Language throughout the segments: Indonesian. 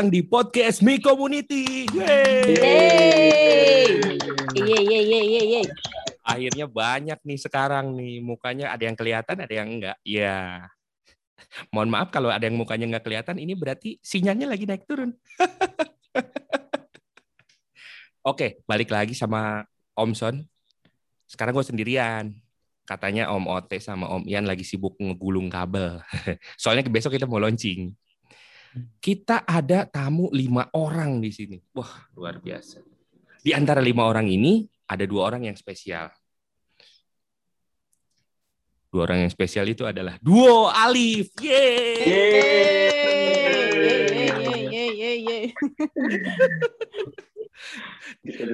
datang di podcast Mi Community. Yeay. Yeay. Yeay, yeay, yeay, yeay. Akhirnya banyak nih sekarang nih mukanya ada yang kelihatan, ada yang enggak. Ya. Mohon maaf kalau ada yang mukanya enggak kelihatan, ini berarti sinyalnya lagi naik turun. Oke, balik lagi sama Om Son. Sekarang gue sendirian. Katanya Om Ote sama Om Ian lagi sibuk ngegulung kabel. Soalnya besok kita mau launching. Kita ada tamu lima orang di sini. Wah, luar biasa. Di antara lima orang ini, ada dua orang yang spesial. Dua orang yang spesial itu adalah duo Alif. Yeay! Yeay, yeay, yeay, yeay, yeay.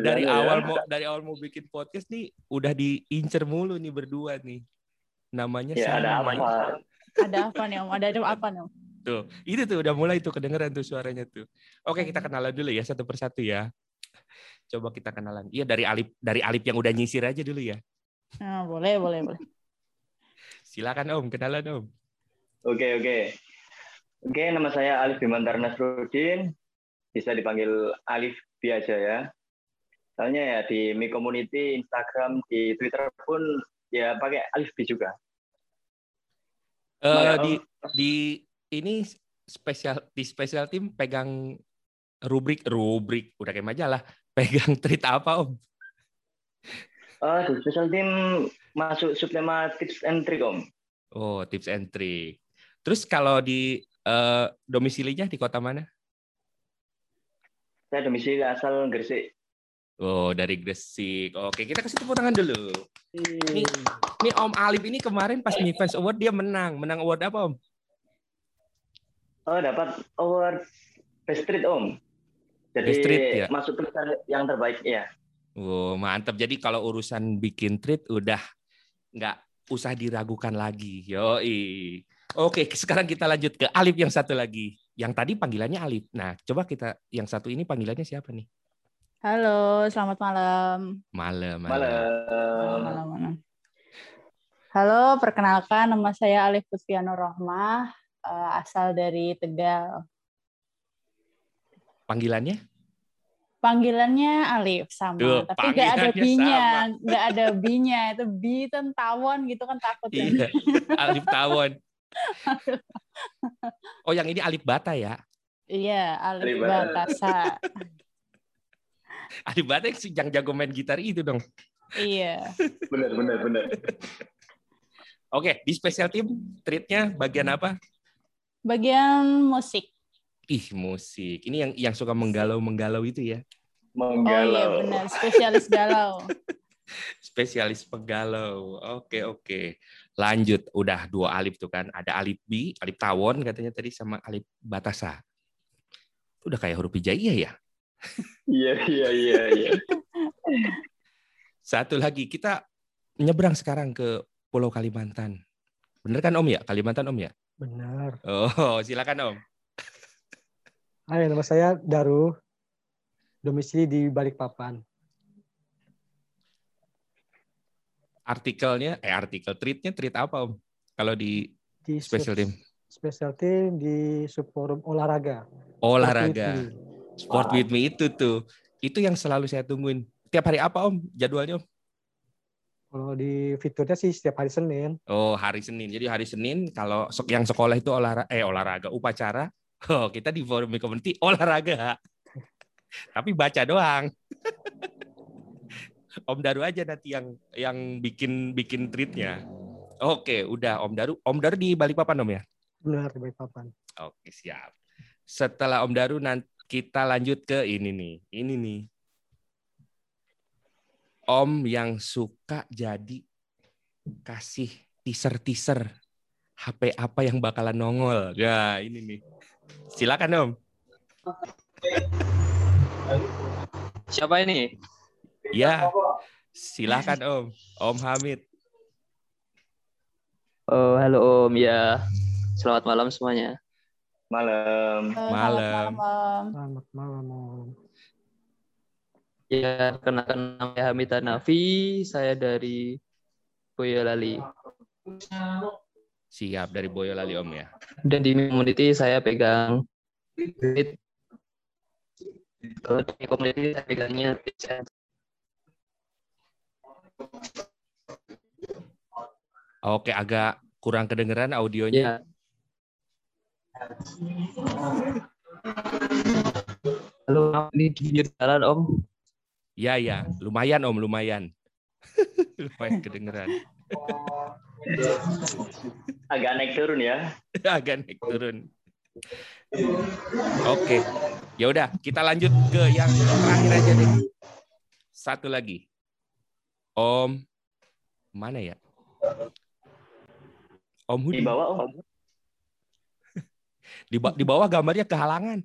dari awal mau dari awal mau bikin podcast nih udah diincer mulu nih berdua nih. Namanya Ya ada sama. apa? Ada apa nih Om? Ada apa nih Om? Tuh, itu tuh udah mulai tuh kedengeran tuh suaranya tuh. Oke, kita kenalan dulu ya satu persatu ya. Coba kita kenalan. Iya dari Alip dari Alip yang udah nyisir aja dulu ya. Nah, boleh, boleh, boleh. Silakan Om, kenalan Om. Oke oke. Oke nama saya Alif Bimantar Nasruddin. Bisa dipanggil Alif biasa ya. Soalnya ya di Mi Community, Instagram, di Twitter pun ya pakai Alif B juga. Eh, Mana, di di ini spesial di spesial tim pegang rubrik rubrik udah kayak majalah pegang treat apa om? Oh, di special team masuk suplemen tips and trick om. oh tips and trick. Terus kalau di eh, domisilinya di kota mana? Saya domisili asal Gresik. oh dari Gresik. Oke kita kasih tepuk tangan dulu. Nih, nih Om Alif ini kemarin pas Mi Fans Award dia menang. Menang award apa Om Oh dapat award Best Street om. Jadi Best Street, ya? masuk tulisan yang terbaik ya. oh mantap jadi kalau urusan bikin treat udah nggak usah diragukan lagi yoi oke sekarang kita lanjut ke Alif yang satu lagi yang tadi panggilannya Alif nah coba kita yang satu ini panggilannya siapa nih Halo, selamat malam. malam Malam. Malam, malam. Halo, perkenalkan nama saya Alif Putfiano Rohmah, eh, asal dari Tegal. panggilannya Panggilannya Alif sama, Tuh, tapi nggak ada B-nya, nggak ada B-nya. Itu B itu tawon gitu kan takut ya. iya Alif Tawon oh yang ini Alif Bata ya Iya, Alif Alif Batasa. Alif Bata yang jago main gitar itu dong iya. Benar benar benar. oke di special team treatnya bagian apa Bagian musik. ih musik ini yang yang suka menggalau menggalau itu ya Oh iya Menggalau. benar, spesialis galau. spesialis penggalau. Oke oke. Lanjut, udah dua alif tuh kan. Ada alif B, alif tawon katanya tadi sama alif batasa. Udah kayak huruf hijaiyah ya. Iya iya iya iya. Satu lagi kita nyebrang sekarang ke Pulau Kalimantan. Bener kan Om ya? Kalimantan Om ya? Benar. Oh, silakan Om. Hai, nama saya Daru. Domisili di Balikpapan. Artikelnya, eh artikel tweetnya tweet apa Om? Kalau di Di special team Special team di subforum olahraga. olahraga. Sportivity. Sport with me itu tuh. Itu yang selalu saya tungguin. Tiap hari apa Om jadwalnya Om? Kalau di fiturnya sih setiap hari Senin. Oh, hari Senin. Jadi hari Senin kalau yang sekolah itu olahraga eh olahraga upacara. Oh, kita di forum community olahraga. Tapi baca doang. Om Daru aja nanti yang yang bikin bikin treatnya. Oke, udah Om Daru. Om Daru di Balikpapan Om ya? Benar di Balikpapan. Oke, siap. Setelah Om Daru nanti kita lanjut ke ini nih. Ini nih. Om yang suka jadi kasih teaser-teaser HP apa yang bakalan nongol. Ya, ini nih. Silakan Om. Siapa ini? Ya. Silakan Om. Om Hamid. Oh, halo Om. Ya, selamat malam semuanya. Malam. Malam. Selamat malam. Selamat malam. Om. Ya, kenalkan nama saya Hamid Hanafi. Saya dari Boyolali. Siap dari Boyolali Om ya. Dan di community saya pegang Kalau di community saya pegangnya. Oke, agak kurang kedengeran audionya. Ya. Halo, ini di jalan Om. Ya, ya, lumayan Om, lumayan. lumayan kedengeran. Agak naik turun ya. agak naik turun. Oke, ya udah kita lanjut ke yang terakhir aja deh. Satu lagi, Om mana ya? Om Hudi. Di bawah Om. Di, ba- di bawah gambarnya kehalangan.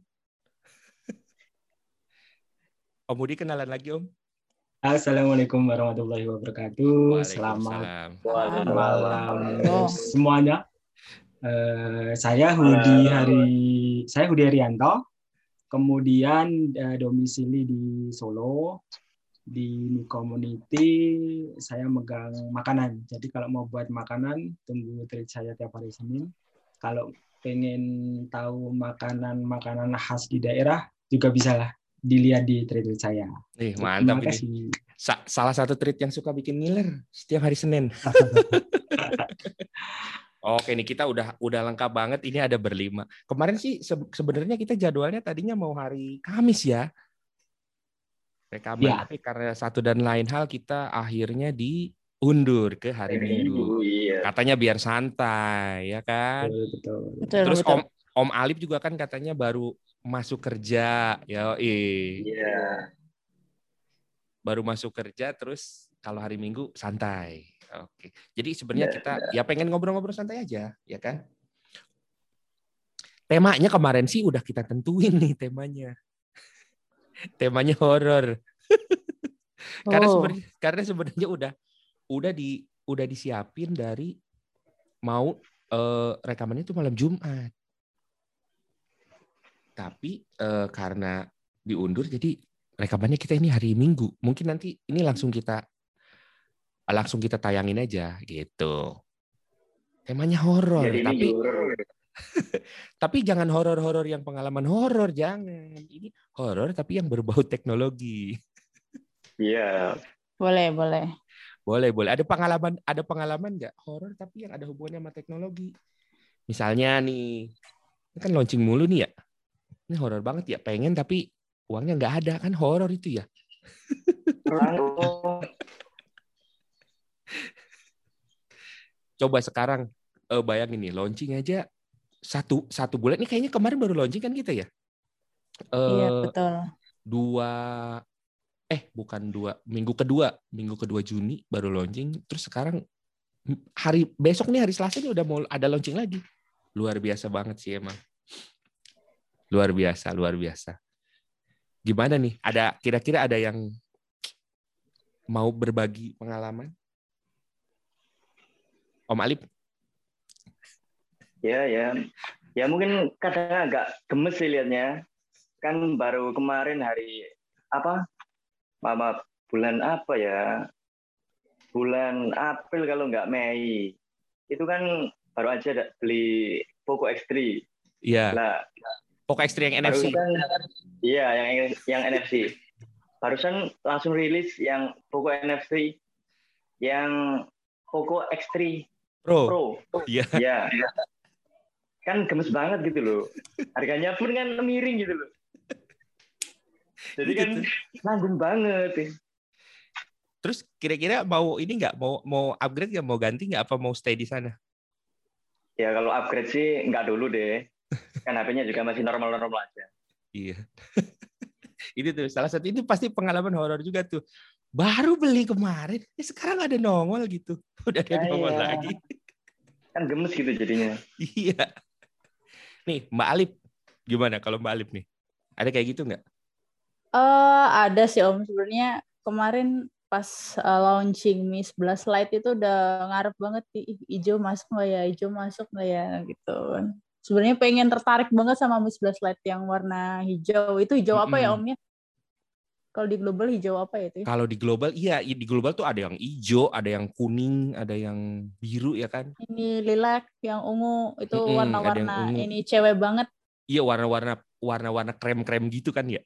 Om Hudi kenalan lagi Om. Assalamualaikum warahmatullahi wabarakatuh. Selamat malam Oh. semuanya. Eh, saya Hudi Hari, saya Hudi Arianto. Kemudian eh, domisili di Solo. Di Mi Community saya megang makanan. Jadi kalau mau buat makanan, tunggu tweet saya tiap hari Senin. Kalau pengen tahu makanan-makanan khas di daerah, juga bisa lah dilihat di tweet saya. Nih, mantap Terima ini. kasih. Sa- salah satu treat yang suka bikin ngiler setiap hari Senin. Oke nih kita udah udah lengkap banget. Ini ada berlima. Kemarin sih se- sebenarnya kita jadwalnya tadinya mau hari Kamis ya. Rekaman Ya. tapi karena satu dan lain hal kita akhirnya diundur ke hari Minggu. Iya. Katanya biar santai ya kan. Betul, betul. Betul, Terus betul. Om Om Alip juga kan katanya baru masuk kerja. Ya, Iya. baru masuk kerja terus kalau hari Minggu santai. Oke. Jadi sebenarnya Ya, kita ya pengen ngobrol-ngobrol santai aja, ya kan? Temanya kemarin sih udah kita tentuin nih temanya. temanya horor. karena Oh. sebenarnya karena sebenarnya udah udah di udah disiapin dari mau eh, rekamannya itu malam Jumat. Tapi eh, karena diundur jadi rekamannya kita ini hari Minggu. Mungkin nanti ini langsung kita langsung kita tayangin aja gitu. Temanya horor, tapi tapi jangan horor-horor yang pengalaman horor, jangan. Ini horor tapi yang berbau teknologi. Iya. Boleh, boleh. Boleh, boleh. Ada pengalaman ada pengalaman nggak horor tapi yang ada hubungannya sama teknologi? Misalnya nih, ini kan launching mulu nih ya. Ini horor banget ya, pengen tapi uangnya nggak ada kan horor itu ya. Coba sekarang eh, bayangin nih, launching aja satu satu bulan. Ini kayaknya kemarin baru launching kan kita ya? Iya, Eh, betul. dua eh bukan dua minggu kedua minggu kedua Juni baru launching terus sekarang hari besok nih hari Selasa ini udah mau ada launching lagi luar biasa banget sih emang luar biasa luar biasa gimana nih ada kira-kira ada yang mau berbagi pengalaman Om Alip Ya, ya. Ya mungkin kadang agak gemes sih liatnya. Kan baru kemarin hari apa? Mama bulan apa ya? Bulan April kalau nggak Mei. Itu kan baru aja beli Poco X3. ya Lah, Poco X3 yang NFC iya yang yang NFC. Barusan langsung rilis yang Poco NFC yang Poco X3 Pro Pro. Iya. Iya. Kan gemes banget gitu loh. Harganya pun kan miring gitu loh. Jadi kan nanggung banget. terus kira-kira mau ini nggak mau mau upgrade nggak mau ganti nggak apa mau stay di sana Ya kalau upgrade sih nggak dulu deh. Kan HP-nya juga masih normal-normal aja. Iya. ini tuh salah satu ini pasti pengalaman horor juga tuh. Baru beli kemarin, eh, sekarang ada nongol gitu. Udah ada Ya, nongol iya. lagi. Kan gemes gitu jadinya. iya. Nih, Mbak Alip, gimana kalau Mbak Alip nih? Ada kayak gitu nggak? Eh ada sih Om sebenarnya kemarin pas eh, launching Mi 11 Lite itu udah ngarep banget nih "Ih, hijau masuk nggak ya hijau masuk nggak ya gitu kan sebenarnya pengen tertarik banget sama Mi 11 Lite yang warna hijau itu hijau apa ya Mm-mm. Om ya kalau di global hijau apa ya itu ya? Kalau di global, iya di global tuh ada yang hijau, ada yang kuning, ada yang biru ya kan? ini lilac yang ungu itu warna-warna ungu. ini cewek banget Iya warna-warna warna-warna krem-krem gitu kan ya?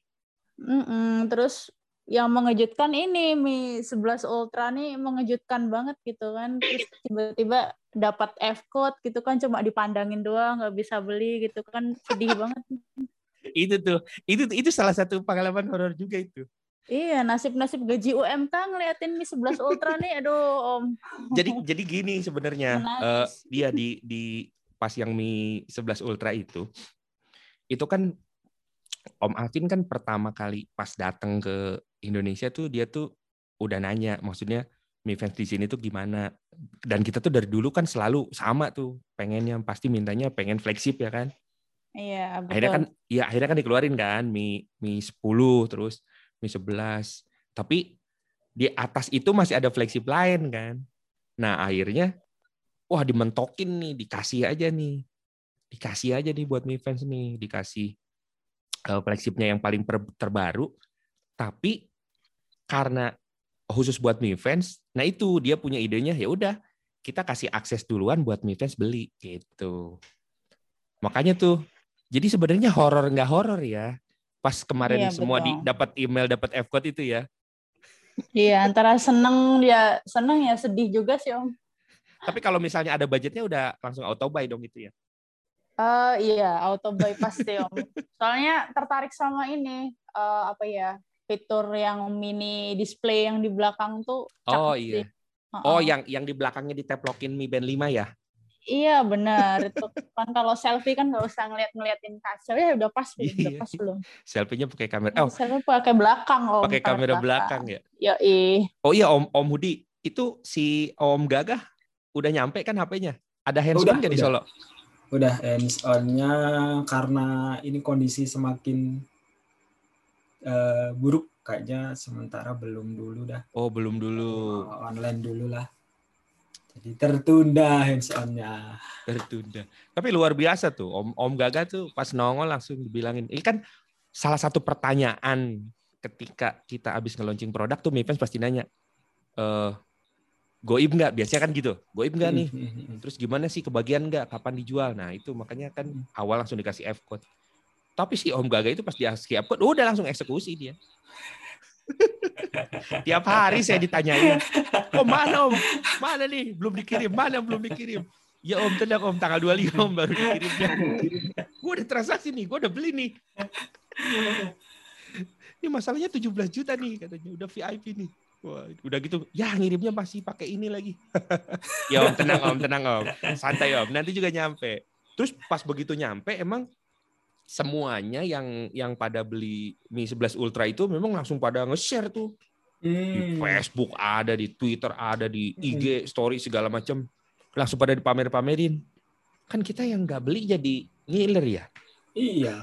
Mm-mm, terus yang mengejutkan ini Mi 11 Ultra nih mengejutkan banget gitu kan. Terus tiba-tiba dapat F code gitu kan cuma dipandangin doang nggak bisa beli gitu kan sedih banget. itu tuh itu itu salah satu pengalaman horor juga itu Iya, nasib-nasib gaji UMK ngeliatin Mi 11 Ultra nih, aduh Om. jadi jadi gini sebenarnya eh, Menangis. dia di di pas yang Mi 11 Ultra itu itu kan Om Alvin kan pertama kali pas datang ke Indonesia tuh dia tuh udah nanya maksudnya Mi fans di sini tuh gimana? Dan kita tuh dari dulu kan selalu sama tuh pengennya pasti mintanya pengen flagship ya kan? Iya, betul. akhirnya kan ya akhirnya kan dikeluarin kan Mi Mi 10 terus Mi 11 tapi di atas itu masih ada flagship lain kan? Nah akhirnya wah dimentokin nih dikasih aja nih. Dikasih aja nih buat Mi fans nih dikasih eh, flagshipnya yang paling per- terbaru. Tapi karena khusus buat Mi fans nah itu dia punya idenya ya udah kita kasih akses duluan buat Mi fans beli gitu makanya tuh jadi sebenarnya horor nggak horor ya. Pas kemarin Iya, semua di betul. dapat email, dapat F code itu ya. Iya, antara seneng ya seneng ya sedih juga sih Om. Tapi kalau misalnya ada budgetnya udah langsung auto buy dong itu ya. Eh iya, auto buy pasti Om. Soalnya tertarik sama ini eh, apa ya? Fitur yang mini display yang di belakang tuh Oh cakep iya. sih. Oh Heeh. yang yang di belakangnya diteplokin Mi Band 5 ya. Iya benar itu kan kalau selfie kan nggak usah ngeliat-ngeliatin kaca ya udah pas belum udah Iya. pas belum Selfie-nya pakai kamera. Oh, selfie pakai belakang om pakai kamera belakang ya. ya ih Oh iya Om Om Hudi, itu si Om Gagah udah nyampe kan HP-nya? Ada hands on Udah, nggak di. Solo? Udah hands on-nya karena ini kondisi semakin eh, buruk kayaknya sementara belum dulu dah. Oh, belum dulu. Online dulu lah. Jadi tertunda hands on-nya. Tertunda. Tapi luar biasa tuh, Om Om Gaga tuh pas nongol langsung dibilangin. Ini kan salah satu pertanyaan ketika kita habis nge-launching produk tuh Mifans pasti nanya, eh goib nggak? Biasanya kan gitu, goib nggak nih? Terus gimana sih kebagian nggak? Kapan dijual? Nah itu makanya kan awal langsung dikasih F code. Tapi si Om Gaga itu pas F code udah langsung eksekusi dia. Tiap hari saya ditanyain, Om mana Om? Mana nih? Belum dikirim. Mana belum dikirim? Ya Om, tenang Om, tanggal 25 Om baru dikirimnya. Gue udah transaksi nih, gue udah beli nih. Ini masalahnya 17 juta nih katanya, udah VIP nih. Wah, udah gitu, ya ngirimnya masih pakai ini lagi. ya Om, tenang Om, tenang Om. Santai Om, nanti juga nyampe. Terus pas begitu nyampe emang semuanya yang yang pada beli Mi 11 Ultra itu memang langsung pada nge-share tuh di Hmm. Facebook ada, di Twitter ada, di IG story segala macam langsung pada dipamer-pamerin. Kan kita yang nggak beli jadi ngiler ya. Iya.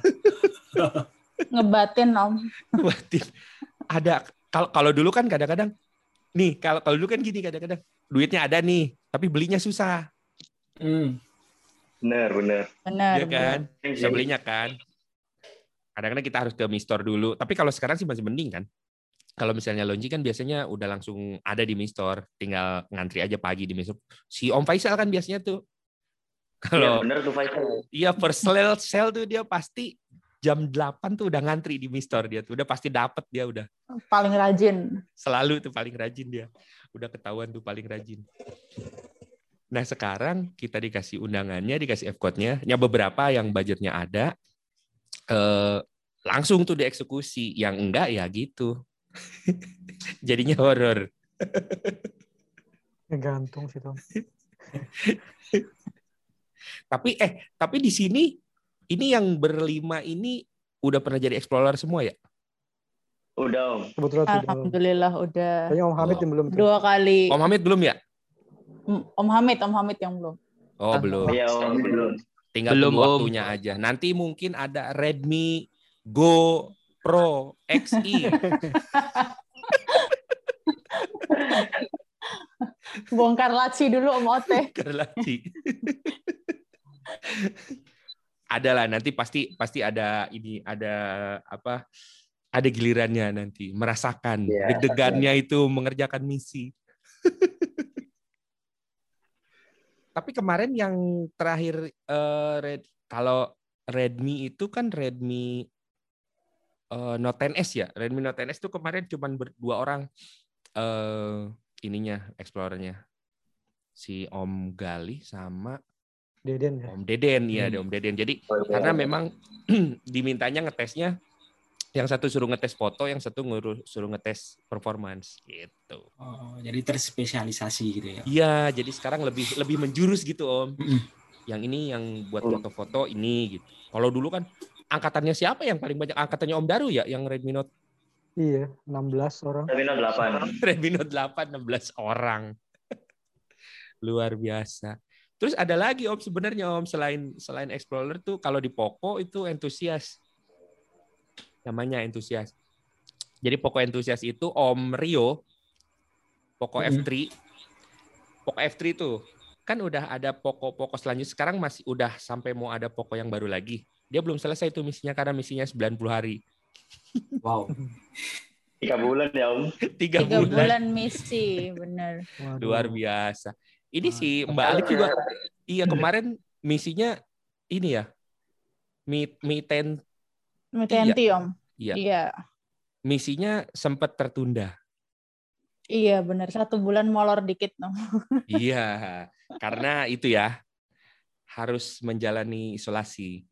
ngebatin om Batin. ada kalau kalau dulu kan kadang-kadang nih kalau kalau dulu kan gini kadang-kadang duitnya ada nih tapi belinya susah Hmm. Bener, bener. benar ya kan? Iya. bisa belinya kan? Kadang-kadang kita harus ke Mi Store dulu. Tapi kalau sekarang sih masih mending kan? Kalau misalnya launching kan biasanya udah langsung ada di Mi Store. Tinggal ngantri aja pagi di Mi Store. Si Om Faisal kan biasanya tuh. Iya, kalau bener tuh Faisal. iya first sale sale tuh dia pasti jam 8 tuh udah ngantri di Mi Store dia tuh. Udah pasti dapet dia udah. Paling rajin. Selalu tuh paling rajin dia. Udah ketahuan tuh paling rajin nah sekarang kita dikasih undangannya dikasih F code-nya ya beberapa yang budgetnya ada eh, langsung tuh dieksekusi. Yang enggak ya gitu. Jadinya horor. Gantung sih Tom. tapi eh tapi di sini ini yang berlima ini udah pernah jadi explorer semua ya? Udah, Om. Kebetulan alhamdulillah udah Kayaknya Om Hamid yang belum tuh. dua kali. Om Hamid belum ya om Hamid om Hamid yang belum oh Ah, belum Iya, Om. Belum. tinggal Belum, tunggu Om. waktunya aja nanti mungkin ada Redmi Go Pro XI bongkar laci dulu om Ote lagi. ada lah nanti pasti pasti ada ini ada apa ada gilirannya nanti merasakan Iya. deg-degannya itu mengerjakan misi. Tapi kemarin yang terakhir eh, Red, kalau Redmi itu kan Redmi eh, Note 10S ya. Redmi Note 10S tuh kemarin cuma berdua orang eh ininya explorernya. Si Om Gali sama Deden ya. Om Deden ya, Hmm. ada Om Deden. Jadi Oh, iya. karena memang dimintanya ngetesnya yang satu suruh ngetes foto, yang satu ngurus suruh ngetes performance gitu. Oh, jadi terspesialisasi gitu ya. Iya, jadi sekarang lebih lebih menjurus gitu Om. Yang ini yang buat foto-foto ini gitu. Kalau dulu kan angkatannya siapa yang paling banyak? Angkatannya Om Daru ya, yang Redmi Note Iya, 16 orang. Redmi Note 8. Redmi Note 8 16 orang. Luar biasa. Terus ada lagi Om sebenarnya Om selain selain Explorer tuh kalau di Poco itu entusias. Namanya entusias. Jadi Poco entusias itu Om Rio Poco Mhm. F3. Poco F3 tuh kan udah ada Poco-Poco selanjutnya sekarang masih udah sampai mau ada Poco yang baru lagi. Dia belum selesai tuh misinya karena misinya 90 hari. Wow. Tiga bulan ya Om. Tiga, Tiga bulan. bulan misi, bener. Waduh. luar biasa. Ini Ah, si Mbak Alif juga iya kemarin misinya ini ya. Mi Mi ten Mitenti om. Iya. Iya. misinya sempat tertunda. Iya bener. Satu bulan molor dikit no. iya, karena itu ya harus menjalani isolasi.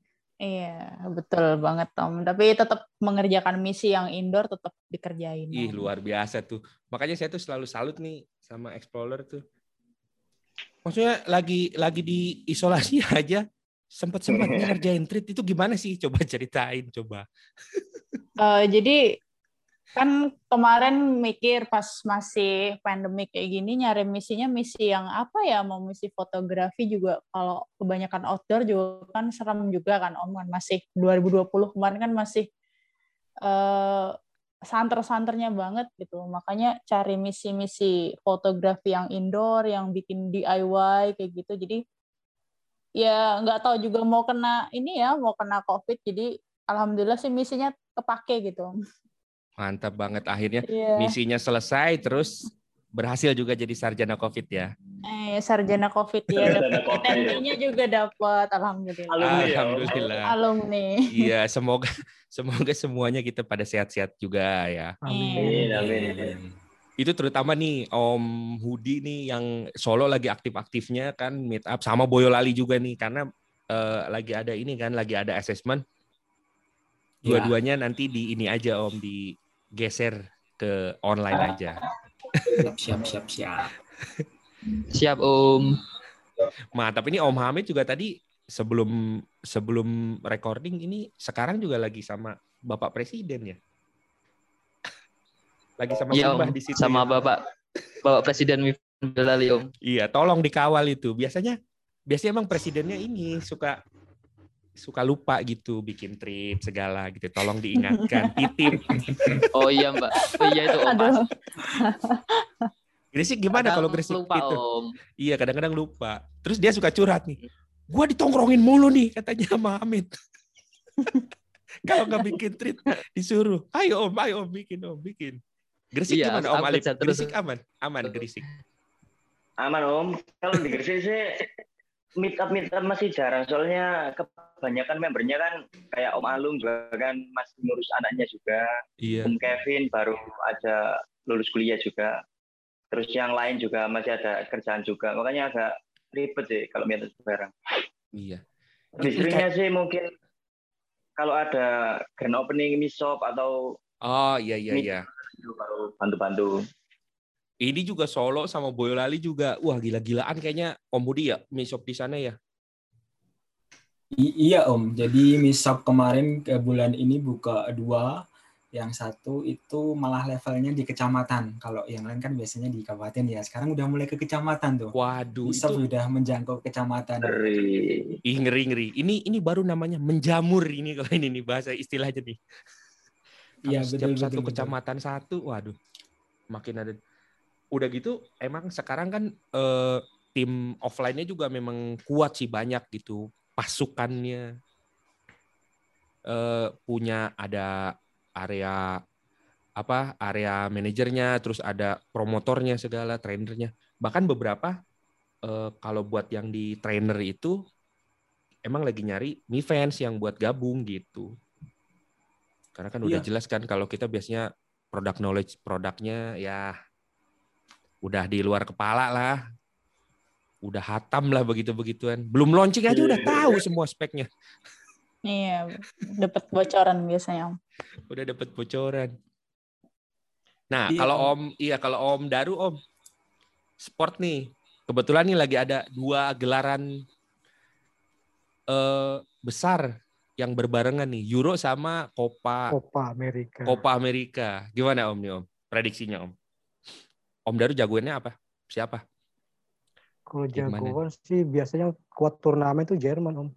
Iya betul banget om. Tapi tetap mengerjakan misi yang indoor tetap dikerjain. Ih, luar biasa tuh. Makanya saya tuh selalu salut nih sama Explorer tuh. Maksudnya lagi lagi di isolasi aja sempat sempatnya ngerjain treat itu gimana sih? Coba ceritain coba. Eh, jadi kan kemarin mikir pas masih pandemi kayak gini nyari misinya misi yang apa ya mau misi fotografi juga kalau kebanyakan outdoor juga kan serem juga kan om kan masih 2020 kemarin kan masih eh santer-santernya banget gitu makanya cari misi-misi fotografi yang indoor yang bikin DIY kayak gitu jadi ya nggak tahu juga mau kena ini ya mau kena covid jadi alhamdulillah sih misinya kepake gitu. Mantap banget akhirnya Iya. misinya selesai terus berhasil juga jadi sarjana Covid ya. Eh, sarjana COVID ya. Sarjana COVID. Tentunya juga dapat, alhamdulillah. Ya. Alhamdulillah. Alumni. Iya, semoga semoga semuanya kita pada sehat-sehat juga ya. Amin, amin. Itu terutama nih Om Hudi nih yang Solo lagi aktif-aktifnya kan meet up sama Boyolali juga nih karena eh, lagi ada ini kan lagi ada assessment. Ya. Dua-duanya nanti di ini aja Om digeser ke online aja. Siap, siap, siap, siap. Siap Om. Mantap ini Om Hamid juga tadi sebelum sebelum recording ini sekarang juga lagi sama Bapak Presiden ya. Lagi sama Iya Simbah Om. di situ. Sama ya. Bapak Bapak Presiden Belali Om. Iya, tolong dikawal itu. Biasanya biasanya emang presidennya ini suka suka lupa gitu bikin trip segala gitu. Tolong diingatkan, titip. Oh iya Mbak. Oh iya itu Om. Aduh. Gresik gimana Kadang kalau Gresik lupa gitu? Om. Iya, kadang-kadang lupa. Terus dia suka curhat nih. Gua ditongkrongin mulu nih katanya sama Hamid. kalau nggak bikin trip disuruh, ayo Om, ayo Om bikin Om, bikin. Gresik Iya, gimana Om Alif? Gresik aman, aman Gresik. Aman Om. Kalau di Gresik sih meet up meet up masih jarang soalnya kebanyakan membernya kan kayak Om Alung juga kan masih ngurus anaknya juga. Iya. Om Kevin baru aja lulus kuliah juga. Terus yang lain juga masih ada kerjaan juga. Makanya agak ribet sih kalau meet up bareng. Iya. Istrinya sih mungkin kalau ada grand opening mi shop atau Oh iya iya Meet- iya. Itu baru bantu-bantu. Ini juga Solo sama Boyolali juga. Wah gila-gilaan kayaknya Om Budi ya, mie shop di sana ya. I- iya Om, jadi misap kemarin ke bulan ini buka dua, yang satu itu malah levelnya di kecamatan. Kalau yang lain kan biasanya di kabupaten ya. Sekarang udah mulai ke kecamatan tuh. Waduh, Misap itu udah menjangkau kecamatan. Dari ih ngeri ngeri. Ini ini baru namanya menjamur ini kalau ini nih bahasa istilahnya nih. Iya setiap betul satu betul. betul. kecamatan satu, waduh, makin ada. Udah gitu, emang sekarang kan eh, tim offline-nya juga memang kuat sih banyak gitu, pasukannya eh, punya ada area apa area manajernya, terus ada promotornya segala, trainernya. Bahkan beberapa eh, kalau buat yang di trainer itu emang lagi nyari Mi fans yang buat gabung gitu. Karena kan udah Iya. jelas kan kalau kita biasanya produk knowledge produknya ya udah di luar kepala lah. Udah hatam lah begitu-begituan. Belum launching aja udah tahu semua speknya. Iya, dapat bocoran biasanya Om. Udah dapet bocoran. Nah, Iya, kalau Om. Om iya kalau Om Daru Om sport nih. Kebetulan nih lagi ada dua gelaran eh besar yang berbarengan nih, Euro sama Copa Copa Amerika. Copa Amerika. Gimana Om nih Om? Prediksinya Om. Om Daru jagoannya apa? Siapa? Kalau jagoan sih biasanya kuat turnamen tuh Jerman om.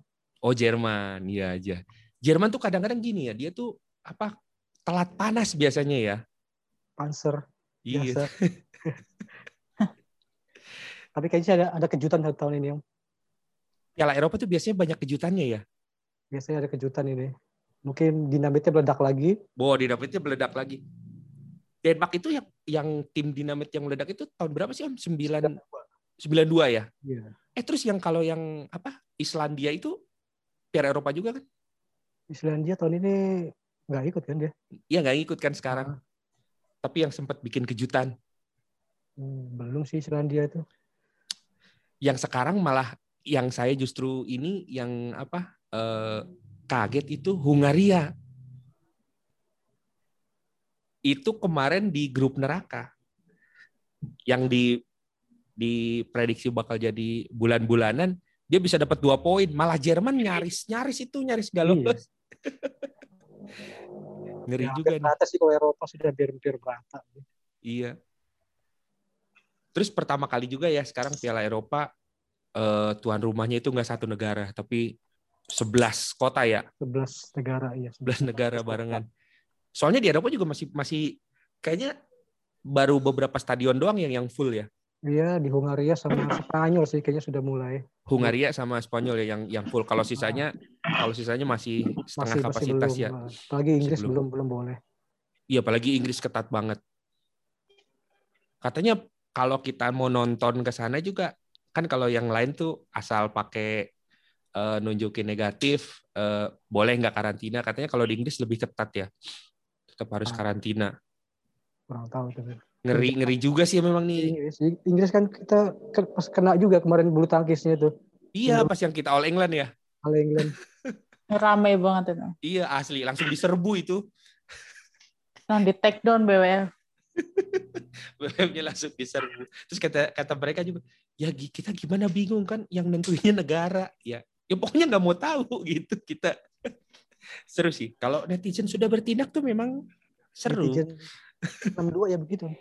Oh Jerman, iya aja. Jerman tuh kadang-kadang gini ya, dia tuh apa telat panas biasanya ya. Panzer Iya. biasa. Tapi kayaknya ada ada kejutan satu tahun ini om. Piala Eropa tuh biasanya banyak kejutannya ya. Biasanya ada kejutan ini. Mungkin dinamitnya meledak lagi. Boh, dinamitnya meledak lagi. Denmark itu yang yang tim dinamit yang meledak itu tahun berapa sih Om? 9 92 ya? Iya. Eh terus yang kalau yang apa? Islandia itu Piala Eropa juga kan? Islandia tahun ini nggak ikut kan dia? Iya nggak ikut kan sekarang. Tapi yang sempat bikin kejutan. Hmm, belum sih Islandia itu. Yang sekarang malah yang saya justru ini yang apa? Eh, kaget itu Hungaria. Itu kemarin di grup neraka. Yang di diprediksi bakal jadi bulan-bulanan dia bisa dapat dua poin. Malah Jerman nyaris nyaris itu nyaris gak lolos. Ngeri Ya, juga nih. sih kalau Eropa sudah hampir-hampir iya. Terus pertama kali juga ya sekarang Piala Eropa eh, tuan rumahnya itu nggak satu negara tapi 11 kota ya 11 negara iya. 11 negara barengan soalnya di Eropa juga masih masih kayaknya baru beberapa stadion doang yang yang full ya Iya di Hungaria sama Spanyol sih kayaknya sudah mulai. Hungaria sama Spanyol ya yang yang full kalau sisanya kalau sisanya masih setengah Masih masih kapasitas belum. ya Apalagi Inggris belum. belum belum boleh. Iya, apalagi Inggris ketat banget. Katanya kalau kita mau nonton ke sana juga kan kalau yang lain tuh asal pakai eh, nunjukin negatif eh, boleh nggak karantina. Katanya kalau di Inggris lebih ketat ya. Tetap harus Ah. karantina. Kurang tahu tapi. Ngeri ngeri juga sih memang nih. Inggris, Inggris kan kita ke- pas kena juga kemarin bulu tangkisnya tuh. Iya, pas yang kita All England ya. All England. Rame banget itu. Iya, asli langsung diserbu itu. Yang di take down BWF. BBM-nya langsung diserbu. Terus kata kata mereka juga, ya kita gimana bingung kan yang nentuinnya negara. Ya, ya pokoknya nggak mau tahu gitu kita. Seru sih. Kalau netizen sudah bertindak tuh memang seru. Netizen 62 ya begitu.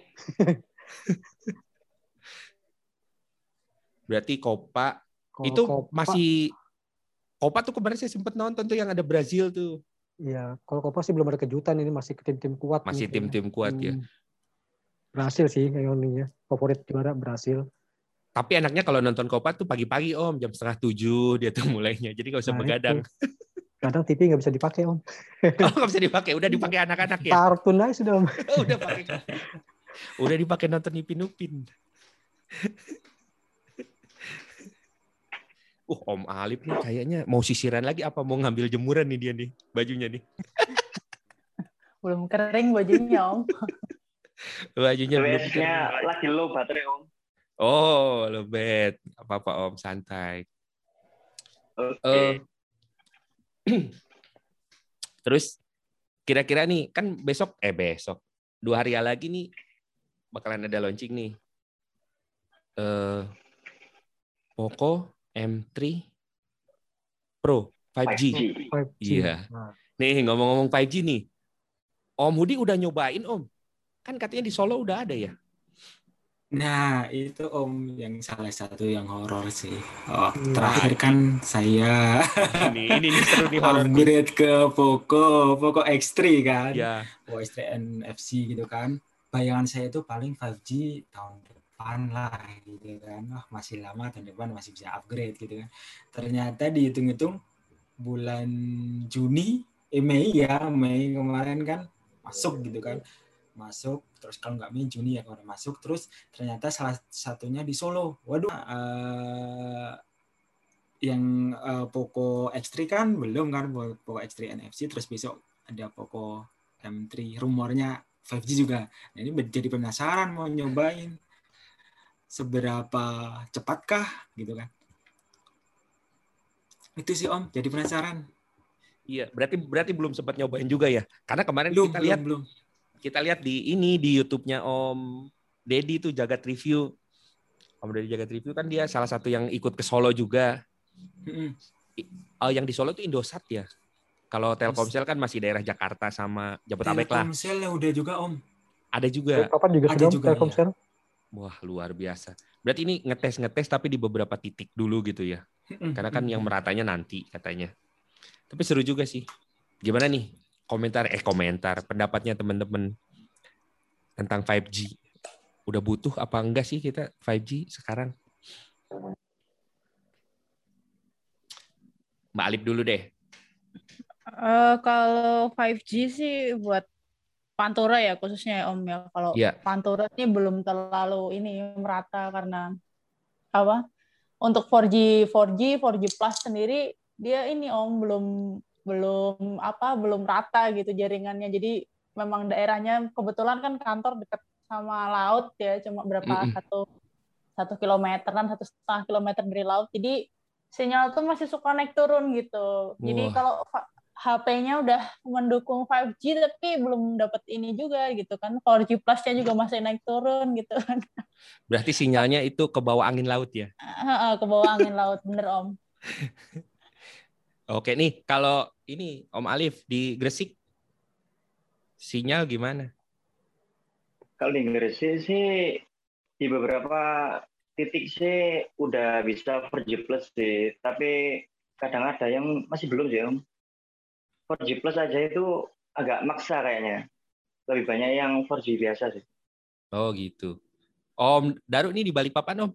Berarti Copa Kalau itu Copa- masih Copa tuh kemarin saya sempat nonton tuh yang ada Brazil tuh. Iya, kalau Copa sih belum ada kejutan ini masih ke tim-tim kuat. Masih kayaknya. tim-tim kuat ya. Hmm. Berhasil sih ininya. Favorit juara berhasil. Tapi enaknya kalau nonton Copa tuh pagi-pagi Om, jam setengah tujuh dia tuh mulainya. Jadi nggak usah Nah, begadang. Kadang TV nggak bisa dipakai om. Oh nggak bisa dipakai, udah dipakai anak-anak ya. Kartun aja sudah om. Oh, udah pakai. Udah dipakai nonton Ipin Upin. Uh, Om Alip nih kayaknya mau sisiran lagi apa mau ngambil jemuran nih dia nih bajunya nih. Belum kering bajunya Om. Bajunya belum lagi low baterai om. Oh, lebet. Apa-apa Om, santai. Oke. Eh, Terus kira-kira nih kan besok eh besok dua hari lagi nih bakalan ada launching nih. Eh Poco M3 Pro 5G. 5G. Iya. Nah, Nih ngomong-ngomong 5G nih. Om Hudi udah nyobain Om. Kan katanya di Solo udah ada ya. Nah, itu Om yang salah satu yang horor sih. Oh, Hmm. terakhir kan saya Ini ini, ini seru nih horor nih. upgrade ke Poco, Poco X3 kan. Ya, Poco X3 NFC gitu kan. Bayangan saya itu paling 5G tahun depan lah gitu kan. Wah, masih lama tahun depan masih bisa upgrade gitu kan. Ternyata dihitung-hitung bulan Juni, eh Mei ya, Mei kemarin kan masuk gitu kan. Masuk terus kalau nggak Mei Juni ya kemarin masuk terus ternyata salah satunya di Solo. Waduh, eh, yang eh, Poco X3 kan belum kan Poco X3 NFC terus besok ada Poco M3 rumornya 5G juga nah, ini jadi penasaran mau nyobain seberapa cepatkah gitu kan itu sih om jadi penasaran Iya, berarti berarti belum sempat nyobain juga ya. Karena kemarin belum kita belum lihat belum kita lihat di ini di YouTube-nya Om Dedi tuh jagat review. Om Dedi jagat review kan dia salah satu yang ikut ke Solo juga. Mm-mm. Oh, yang di Solo itu Indosat ya. Kalau Telkomsel kan masih daerah Jakarta sama Jabodetabek lah. Telkomsel ya udah juga om Ada juga. Papan juga Ada juga, Telkomsel. Wah, luar biasa. Berarti ini ngetes-ngetes tapi di beberapa titik dulu gitu ya. Karena kan yang meratanya nanti katanya. Tapi seru juga sih. Gimana nih komentar eh komentar pendapatnya teman-teman tentang 5G? Udah butuh apa enggak sih kita 5G sekarang? Mbak Alip dulu deh. Eh, kalau 5G sih buat Pantura ya khususnya ya Om ya. Kalau Iya. Pantura ini belum terlalu ini merata karena apa? Untuk 4G 4G 4G Plus sendiri dia ini Om belum belum apa belum rata gitu jaringannya. Jadi memang daerahnya kebetulan kan kantor dekat sama laut ya cuma berapa Mm-mm. satu satu kilometeran satu setengah kilometer dari laut. Jadi sinyal tuh masih suka naik turun gitu. Jadi Wah. kalau fa- HP-nya udah mendukung 5G tapi belum dapat ini juga gitu kan. 4G Plus-nya juga masih naik turun gitu kan. Berarti sinyalnya itu ke bawah angin laut ya. Ke bawah angin laut bener Om. Oke nih, kalau ini Om Alif di Gresik sinyal gimana? Kalau di Gresik sih di beberapa titik sih udah bisa 4G plus sih, tapi kadang ada yang masih belum sih om. 4G plus aja itu agak maksa kayaknya. Lebih banyak yang 4G biasa sih. Oh gitu. Om Daru ini di Balikpapan Om.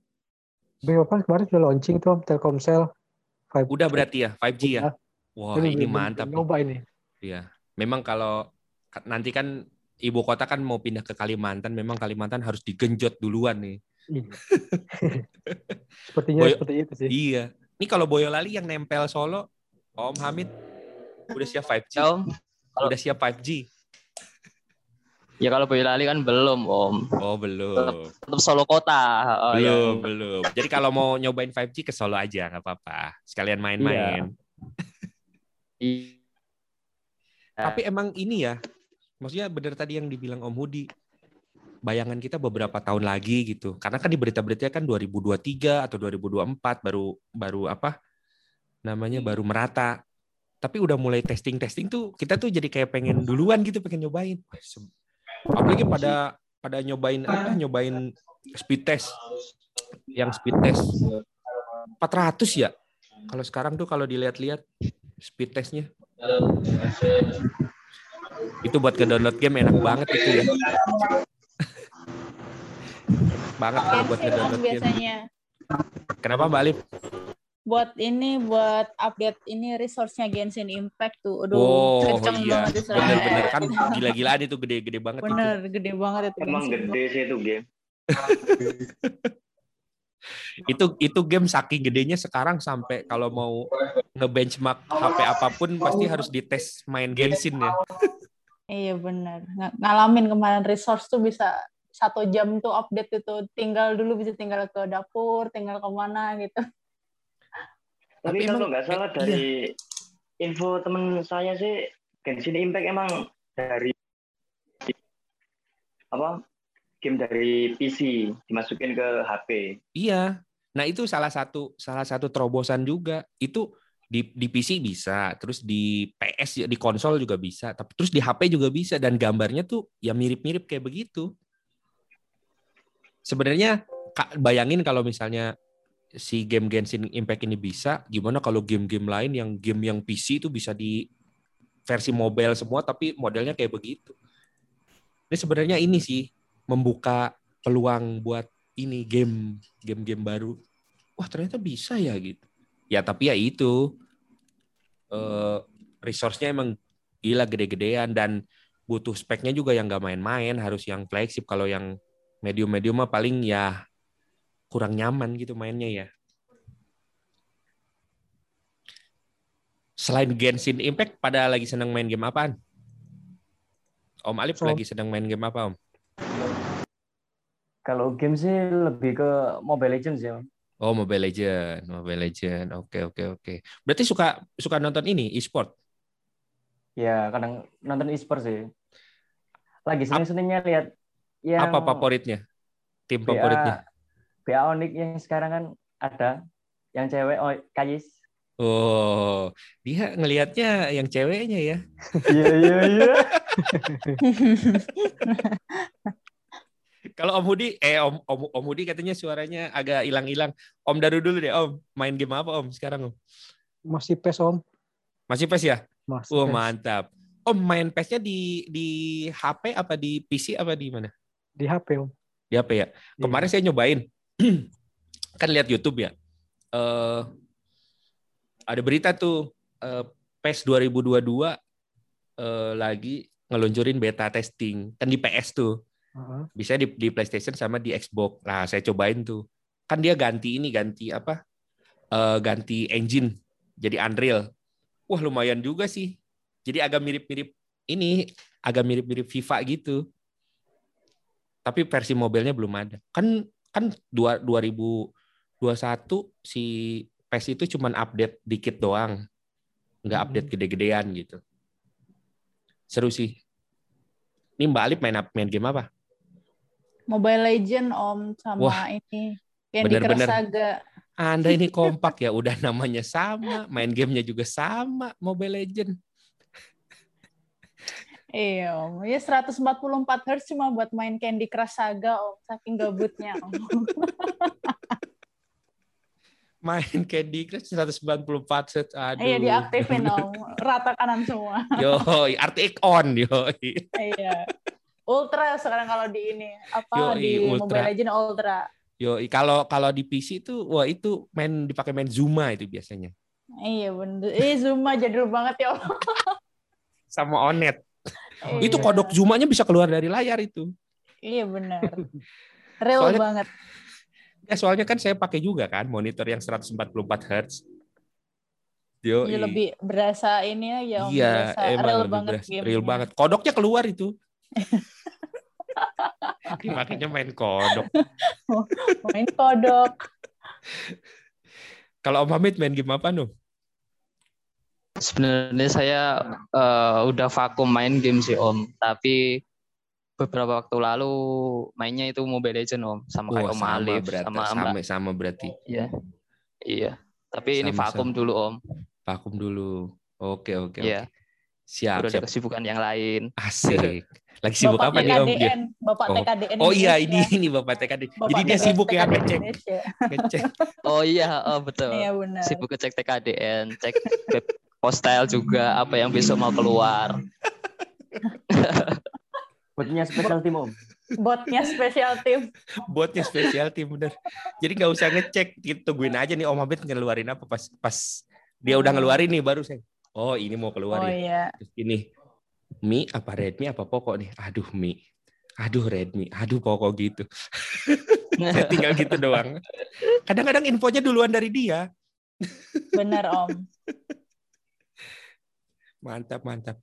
Papan kemarin sudah launching tuh Telkomsel. 5G. Udah berarti ya 5G ya. Udah. Wah Ini ini mantap. Nyoba ini. Iya. Memang kalau ka- nanti kan ibu kota kan mau pindah ke Kalimantan, memang Kalimantan harus digenjot duluan nih. Iya. Sepertinya Boy- seperti itu sih. Iya. Ini kalau Boyolali yang nempel Solo, Om Hamid udah siap 5G. Ya, Om. Udah siap 5G. Ya kalau Boyolali kan belum Om. Oh belum. Tetap Solo kota. Oh, ya. belum, belum. Jadi kalau mau nyobain 5G ke Solo aja nggak apa-apa. Sekalian main-main. Iya. Tapi emang ini ya, maksudnya benar tadi yang dibilang Om Hudi, bayangan kita beberapa tahun lagi gitu. Karena kan di berita-berita kan 2023 atau 2024 baru baru apa namanya baru merata. Tapi udah mulai testing-testing tuh kita tuh jadi kayak pengen duluan gitu, pengen nyobain. Apalagi pada pada nyobain apa? Nyobain speed test. Yang speed test 400 ya. Kalau sekarang tuh kalau dilihat-lihat speed testnya itu buat ke-download game enak banget itu ya. banget kalau buat Om nge-download game. biasanya. Kenapa Mbak Alif? Buat ini buat update ini resource-nya Genshin Impact tuh. Aduh, Oh kenceng iya, banget itu. bener-bener kan gila-gilaan itu gede-gede banget itu. Bener, gede banget itu. Emang Genshin gede sih itu game. Itu itu game saking gedenya sekarang sampai kalau mau nge-benchmark HP apa pun pasti harus dites main Genshin ya. Iya benar. Ng- ngalamin kemarin resource tuh bisa satu jam tuh update itu tinggal dulu bisa tinggal ke dapur, tinggal ke mana gitu. Tapi, Tapi kalau nggak salah eh, dari info temen saya sih Genshin Impact emang dari apa game dari PC dimasukin ke HP. Iya. Nah, itu salah satu salah satu terobosan juga. Itu di di PC bisa, terus di PS ya, di konsol juga bisa, tapi terus di HP juga bisa dan gambarnya tuh ya mirip-mirip kayak begitu. Sebenarnya bayangin kalau misalnya si game Genshin Impact ini bisa, gimana kalau game-game lain yang game yang PC itu bisa di versi mobile semua tapi modelnya kayak begitu. Ini sebenarnya ini sih membuka peluang buat ini game game-game baru. Wah ternyata bisa ya gitu. Ya tapi ya itu eh, resource-nya emang gila gede-gedean dan butuh speknya juga yang nggak main-main harus yang flagship kalau yang medium-medium mah paling ya kurang nyaman gitu mainnya ya. Selain Genshin Impact pada lagi seneng main game apaan? Om Alif So- lagi sedang main game apa Om? Kalau game sih lebih ke Mobile Legends ya. Om. Oh Mobile Legend, Mobile Legend. Oke oke oke. Berarti suka suka nonton ini e-sport? Ya kadang nonton e-sport sih. Lagi seneng-senengnya lihat yang Apa favoritnya? Tim BA favoritnya? BA Onyx yang sekarang kan ada yang cewek oh Kayis. Oh, dia ngelihatnya yang ceweknya ya. Iya iya iya. Kalau Om Hudi, eh Om, Om Om Hudi katanya suaranya agak hilang-hilang. Om Daru dulu deh Om. Main game apa Om sekarang Om? Masih PES om. Masih PES ya? Masih Oh PES. mantap. Om main PES-nya di di HP apa di PC apa di mana? Di HP om. Di HP ya. Kemarin saya nyobain. Kan lihat YouTube ya. Eh ada berita tuh eh, PES 2022 eh, lagi ngeluncurin beta testing. Kan di PS tuh. Bisa di, di PlayStation sama di Xbox. Nah, saya cobain tuh. Kan dia ganti ini, ganti apa? Eh, ganti engine jadi Unreal. Wah, lumayan juga sih. Jadi agak mirip-mirip ini, agak mirip-mirip FIFA gitu. Tapi versi mobilnya belum ada. Kan kan dua- 2021 si PES itu cuman update dikit doang. Nggak update gede-gedean gitu. Seru sih. Ini Mbak Alif main main game apa? Mobile Legend Om sama Wah, ini Candy Crush bener-bener. Saga. Anda ini kompak ya, udah namanya sama, main gamenya juga sama, Mobile Legend. Iya Om. Ya 144 Hz cuma buat main Candy Crush Saga Om. Saking gabutnya Om. Main Candy Crush 194 set, aduh. Iya diaktifin Om. Rata kanan semua. Yo, RTX on, yo. Iya. Ultra sekarang kalau di ini Yoi, apa di Ultra. Mobile Legend Ultra. Yo, kalau kalau di PC itu, wah itu main dipakai main Zuma itu biasanya, Iya bener. Eh Zuma jadul banget ya sama Onet. Itu Iya. kodok Zumanya bisa keluar dari layar itu. Iya benar. Real Soalnya- banget. Ya soalnya kan saya pakai juga kan monitor yang 144 Hz. Yo, Iya lebih berasa ini ya Om. Iya, berasa emang real lebih banget beras- gamenya. real banget. Kodoknya keluar itu. Dimakainya main kodok. Main kodok. Kalau Om Hamid main game apa Nuh? Sebenarnya saya eh, udah vakum main game sih Om, tapi beberapa waktu lalu mainnya itu Mobile Legend Om, sama kayak Om Alif, berarti, sama sama, sama berarti. Iya. Iya. Tapi ini Sama-sama. vakum dulu Om. Vakum dulu. Oke, oke, Iya. oke. Siap, Udah ada siap. kesibukan yang lain. Asik. Lagi sibuk apa nih Om? Dia? TKDN, Bapak Oh. TKDN Oh iya, ini ini Bapak TKD. Bapak Jadi dia TKDN sibuk ya ngecek, ngecek. Oh iya, oh betul. Iya benar. Sibuk ngecek TKDN, cek web postal juga apa yang besok mau keluar. Buatnya special team om. Botnya special team. Botnya spesial tim bener. Jadi nggak usah ngecek, kita tungguin aja nih Om Hamid ngeluarin apa pas pas dia udah ngeluarin nih baru saya. Oh ini mau keluar Oh ya. iya. Terus ini Mi apa Redmi apa Poco nih? Aduh Mi. Aduh Redmi. Aduh Poco gitu. Saya tinggal gitu doang. Kadang-kadang infonya duluan dari dia. Benar Om. Mantap mantap.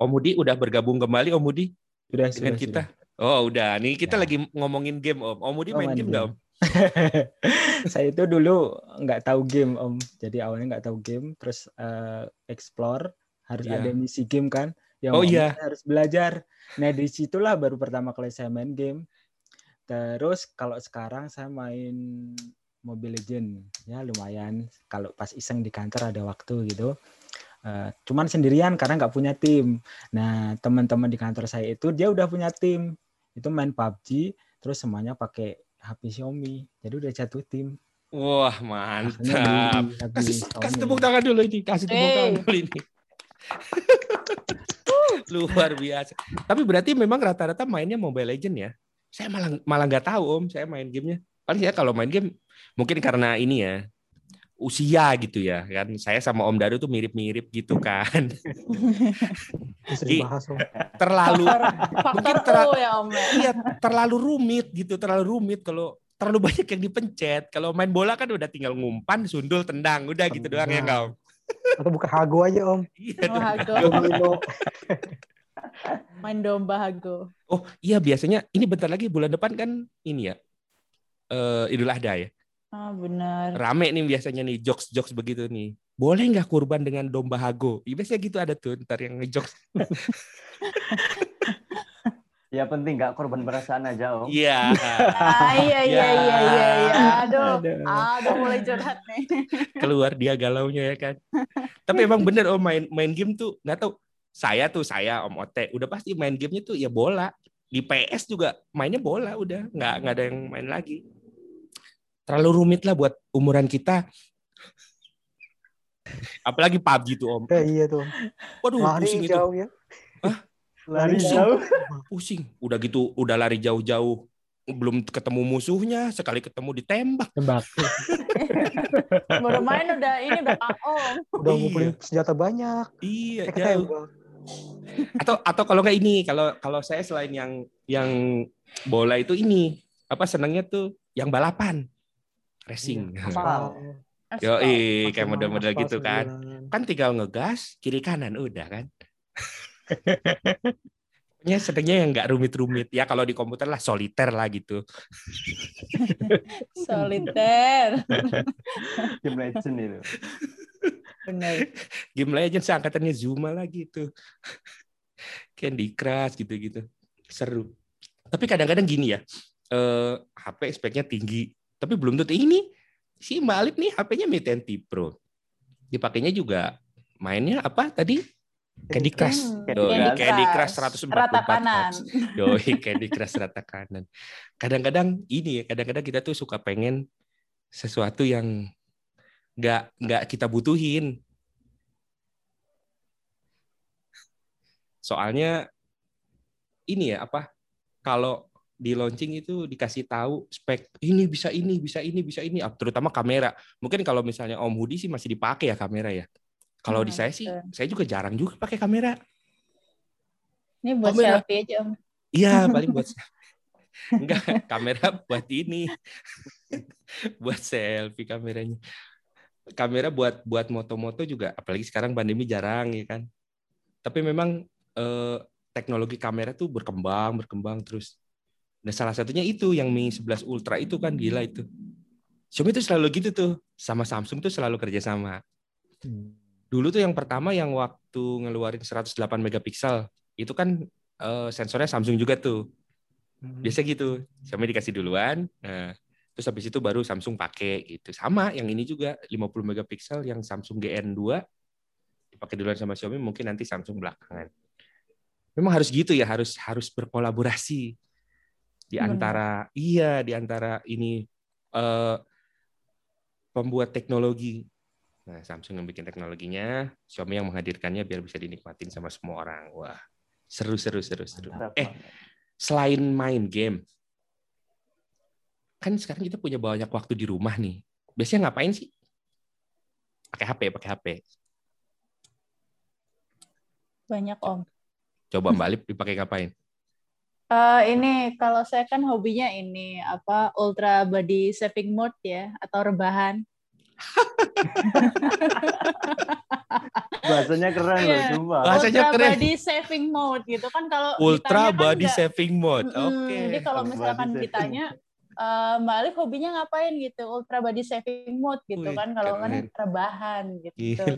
Om Budi udah bergabung kembali Om Budi Sudah, dengan sudah, kita. Oh udah. Nih kita Ya. lagi ngomongin game Om. Om Budi Oh, main game game. nggak Om? saya itu dulu nggak tahu game om jadi awalnya nggak tahu game terus eh, explore harus Iya. ada misi game kan yang Oh, mau iya. harus belajar nah di situlah baru pertama kali saya main game terus kalau sekarang saya main Mobile Legend ya lumayan kalau pas iseng di kantor ada waktu gitu Eh, cuman sendirian karena nggak punya tim nah teman-teman di kantor saya itu dia udah punya tim itu main PUBG terus semuanya pakai HP Xiaomi jadi udah satu tim Wah mantap. beli Kasih kasih tepuk tangan dulu ini, kasih tepuk Hey. tangan dulu ini. Luar biasa. Tapi berarti memang rata-rata mainnya Mobile Legend ya? Saya malah malah nggak tahu om, saya main gamenya. Paling saya kalau main game mungkin karena ini ya usia gitu ya kan. Saya sama Om Daru tuh mirip-mirip gitu kan. Bisa Di- dibahas om. terlalu Mungkin O ya Om. ya. iya terlalu rumit gitu, terlalu rumit kalau terlalu banyak yang dipencet. Kalau main bola kan udah tinggal ngumpan, sundul, tendang, udah gitu doang ya Tendang. Atau buka hago aja om. Iya Oh. Hago. Domino. Main domba hago. Oh iya biasanya ini bentar lagi bulan depan kan ini ya eh Idul Adha ya. Ah benar. Rame nih biasanya nih jokes-jokes begitu nih. Boleh nggak kurban dengan domba hago? Ya, biasanya gitu ada tuh ntar yang ngejokes. Ya penting nggak korban perasaan aja om. Iya. Ah iya iya iya iya iya. Aduh, Aduh. aduh mulai curhat nih. Keluar dia galaunya ya kan. Tapi emang bener om main main game tuh nggak tahu. Saya tuh saya Om Ote udah pasti main gamenya tuh ya bola. Di PS juga mainnya bola udah nggak nggak ada yang main lagi. Terlalu rumit lah buat umuran kita. Apalagi PUBG tuh om. Eh, iya tuh. Waduh Lari pusing itu. jauh ya. Lari Pusing. jauh. Pusing. Udah gitu udah lari jauh-jauh. Belum ketemu musuhnya, sekali ketemu ditembak. Tembak. Baru main udah ini udah KO. Udah Iya. ngumpulin senjata banyak. Iya, Eh, jauh. atau atau kalau nggak ini kalau kalau saya selain yang yang bola itu ini apa senangnya tuh yang balapan racing Aspal. yo kayak model-model gitu kan kan tinggal ngegas kiri kanan udah kan Pokoknya senangnya yang nggak rumit-rumit. Ya kalau di komputer lah soliter lah gitu. Soliter. Game Legend itu. Bener. game Legends angkatannya Zuma lagi tuh Candy Crush gitu-gitu. Seru. Tapi kadang-kadang gini ya eh, HP speknya tinggi tapi belum tentu ini si Mbak Alif nih HP-nya Mi 10T Pro dipakainya juga mainnya apa tadi Candy Crush Hmm, Doi, Candy Candy Crush. Crush 144 Rata kanan. Doi, Candy Crush rata kanan. Kadang-kadang ini ya, kadang-kadang kita tuh suka pengen sesuatu yang nggak nggak kita butuhin. Soalnya ini ya apa? Kalau di launching itu dikasih tahu spek ini bisa ini bisa ini bisa ini terutama kamera mungkin kalau misalnya Om Hudi sih masih dipakai ya kamera ya kalau di Hmm, saya sih betul. saya juga jarang juga pakai kamera Ini buat Kamera. selfie aja om. Iya, paling buat enggak kamera buat ini. buat selfie kameranya. Kamera buat buat moto-moto juga apalagi sekarang pandemi jarang ya kan. Tapi memang eh, teknologi kamera tuh berkembang, berkembang terus. Nah, salah satunya itu yang Mi 11 Ultra itu kan gila itu. Xiaomi itu selalu gitu tuh, sama Samsung tuh selalu kerja sama. Dulu tuh yang pertama yang waktu ngeluarin 108 megapiksel itu kan eh, sensornya Samsung juga tuh. Biasa gitu. Xiaomi dikasih duluan. Nah, terus habis itu baru Samsung pakai gitu. Sama yang ini juga 50 megapiksel yang Samsung GN2 dipakai duluan sama Xiaomi mungkin nanti Samsung belakangan. Memang harus gitu ya, harus harus berkolaborasi di Benar. antara iya di antara ini eh, pembuat teknologi. Nah, Samsung yang bikin teknologinya, Xiaomi yang menghadirkannya biar bisa dinikmatin sama semua orang. Wah, seru seru seru seru. Eh, selain main game, kan sekarang kita punya banyak waktu di rumah nih. Biasanya ngapain sih? Pakai HP, pakai HP. Banyak om. Coba Mbak Alip dipakai ngapain? Eh ini kalau saya kan hobinya ini apa ultra body saving mode ya atau rebahan. Bahasanya keren loh, Iya. sumpah. Bahasanya ultra keren. body saving mode gitu kan kalau Ultra kan body nggak- saving mode. Oke. Jadi kalau misalkan ditanya eh, Mbak Alif hobinya ngapain gitu ultra body saving mode gitu Wih, kan kalau kan rebahan gitu.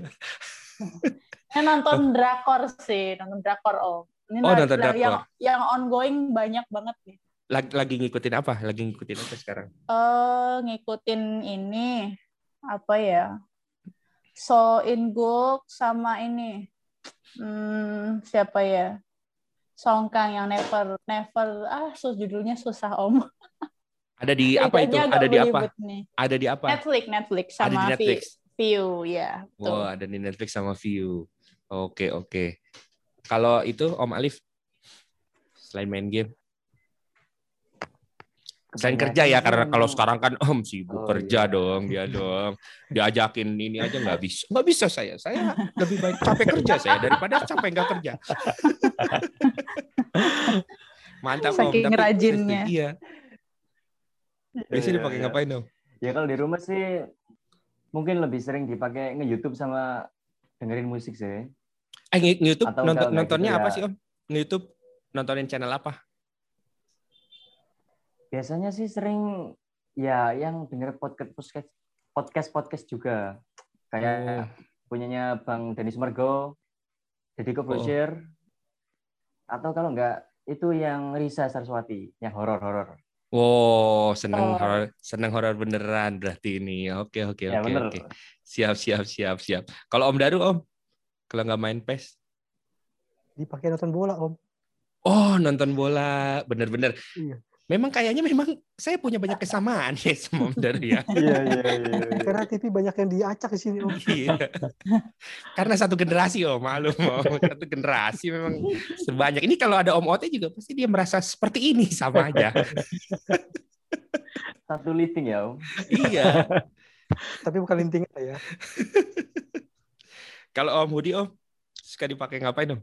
Saya nonton drakor sih, nonton drakor om. Ini Oh, nonton drakor. yang yang ongoing banyak banget nih. Lagi, lagi ngikutin apa? Lagi ngikutin apa sekarang? Eh ngikutin ini apa ya? So in Guk sama ini hmm, siapa ya? Songkang yang never never ah sus judulnya susah om. Ada di apa itu? Ada di apa? nih. Ada di apa? Netflix Netflix Ada sama di Vi- Netflix. View ya. betul. Wow, ada di Netflix sama View. Oke, oke. Kalau itu Om Alif selain main game, selain kerja ya karena kalau sekarang kan Om sibuk Oh, kerja iya. dong dia dong. Diajakin ini aja nggak bisa. Nggak bisa saya. Saya lebih baik capek kerja saya daripada capek nggak kerja. Mantap Om. Saking Tapi- rajinnya. Iya. Biasanya Iya, dipakai iya. ngapain Om? Ya kalau di rumah sih mungkin lebih sering dipakai nge-YouTube sama dengerin musik sih. Eh, nge- YouTube Atau nonton, nontonnya gitu apa ya- sih Om? nge-YouTube nontonin channel apa? Biasanya sih sering ya yang denger podcast podcast podcast podcast juga kayak punyanya Bang Denis Mergo, Deddy Corbuzier, atau kalau enggak itu yang Risa Saraswati yang horor-horor. Wow, seneng Oh. horor, seneng horor beneran berarti ini. Oke, oke, Ya oke, bener. oke. Siap, siap, siap, siap. Kalau Om Daru, Om, kalau nggak main PES, Dipakai nonton bola, Om. oh nonton bola, bener-bener. Iya. Memang kayaknya memang saya punya banyak kesamaan ya sama Om Daru ya. Iya iya iya. Karena TV banyak yang diacak di sini, Om. Iya. Karena satu generasi Om, maklum Om. Satu generasi memang sebanyak. Ini kalau ada Om Ote juga pasti dia merasa seperti ini sama aja. Satu listing ya, Om. iya. Tapi bukan linting ya. Kalau Om Hudi Om suka dipakai ngapain Om?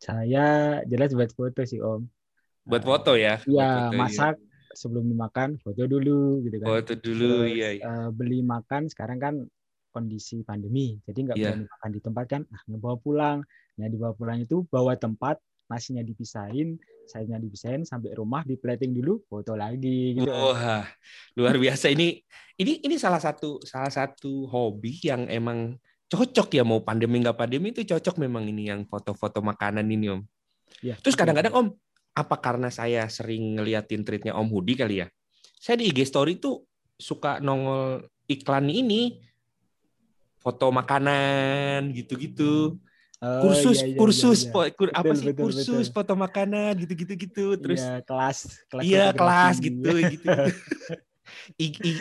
Saya jelas buat foto sih Om. Buat foto ya? Iya, foto, masak sebelum dimakan foto dulu gitu kan. Foto dulu, Terus, iya. iya. eh, beli makan sekarang kan kondisi pandemi, jadi nggak Iya. berani makan di tempat kan, ah ngebawa pulang. Nah dibawa pulang itu bawa tempat, nasinya dipisahin, sayurnya dipisahin sampai rumah di plating dulu, foto lagi gitu. Wah, luar biasa ini. Ini ini salah satu salah satu hobi yang emang cocok ya mau pandemi nggak pandemi itu cocok memang ini yang foto-foto makanan ini Om. Ya, Terus kadang-kadang Om, apa karena saya sering ngeliatin tweetnya Om Hudi kali ya? Saya di IG story tuh suka nongol iklan ini foto makanan gitu-gitu. Oh, Kursus iya, iya, kursus iya, iya. kur- apa Betul, sih betul, kursus betul. foto makanan gitu-gitu gitu. Terus Iya, kelas kelas Iya kelas gitu gitu.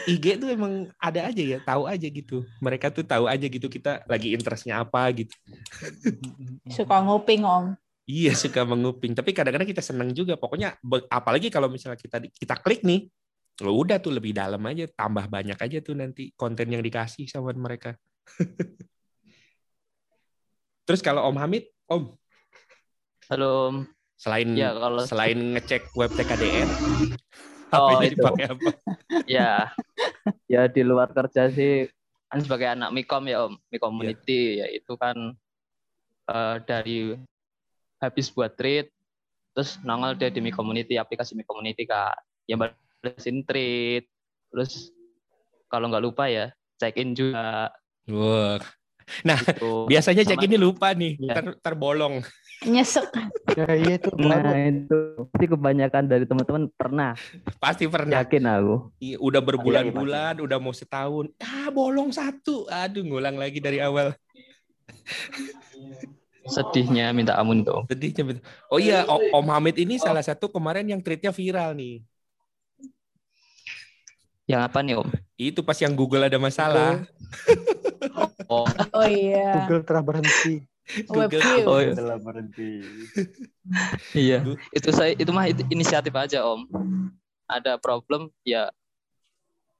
IG tuh emang ada aja ya, tahu aja gitu. Mereka tuh tahu aja gitu kita lagi interestnya apa gitu. Suka nguping om. Iya suka menguping, tapi kadang-kadang kita seneng juga. Pokoknya apalagi kalau misalnya kita kita klik nih, lo udah tuh lebih dalam aja, tambah banyak aja tuh nanti konten yang dikasih sama mereka. Terus kalau Om Hamid, Om Halo. Om. selain Ya kalau selain ngecek web TKDN, Oh, HP-nya itu. dipakai apa? ya ya di luar kerja sih kan sebagai anak Mikom ya Om, Mikom Community ya itu kan eh, dari habis buat treat terus nongol deh di Mi Community aplikasi Mi Community kak yang balesin treat terus kalau nggak lupa ya check in juga Wah. Nah, gitu. biasanya Sama- ini lupa nih, Iya. ter terbolong. Nyesek. Ya iya itu. Nah, itu pasti kebanyakan dari teman-teman pernah Pasti pernah. yakin aku. Iya, udah berbulan-bulan, udah mau setahun. Ah, bolong satu. Aduh, ngulang lagi dari awal. Sedihnya minta ampun tuh Sedihnya betul. Oh iya, O- Om Hamid ini salah satu kemarin yang tweetnya viral nih. yang apa nih Om Itu pas yang Google ada masalah. oh Oh iya. Google telah berhenti. Google. oh iya. Telah berhenti. Iya, itu saya itu mah inisiatif aja Om. Ada problem ya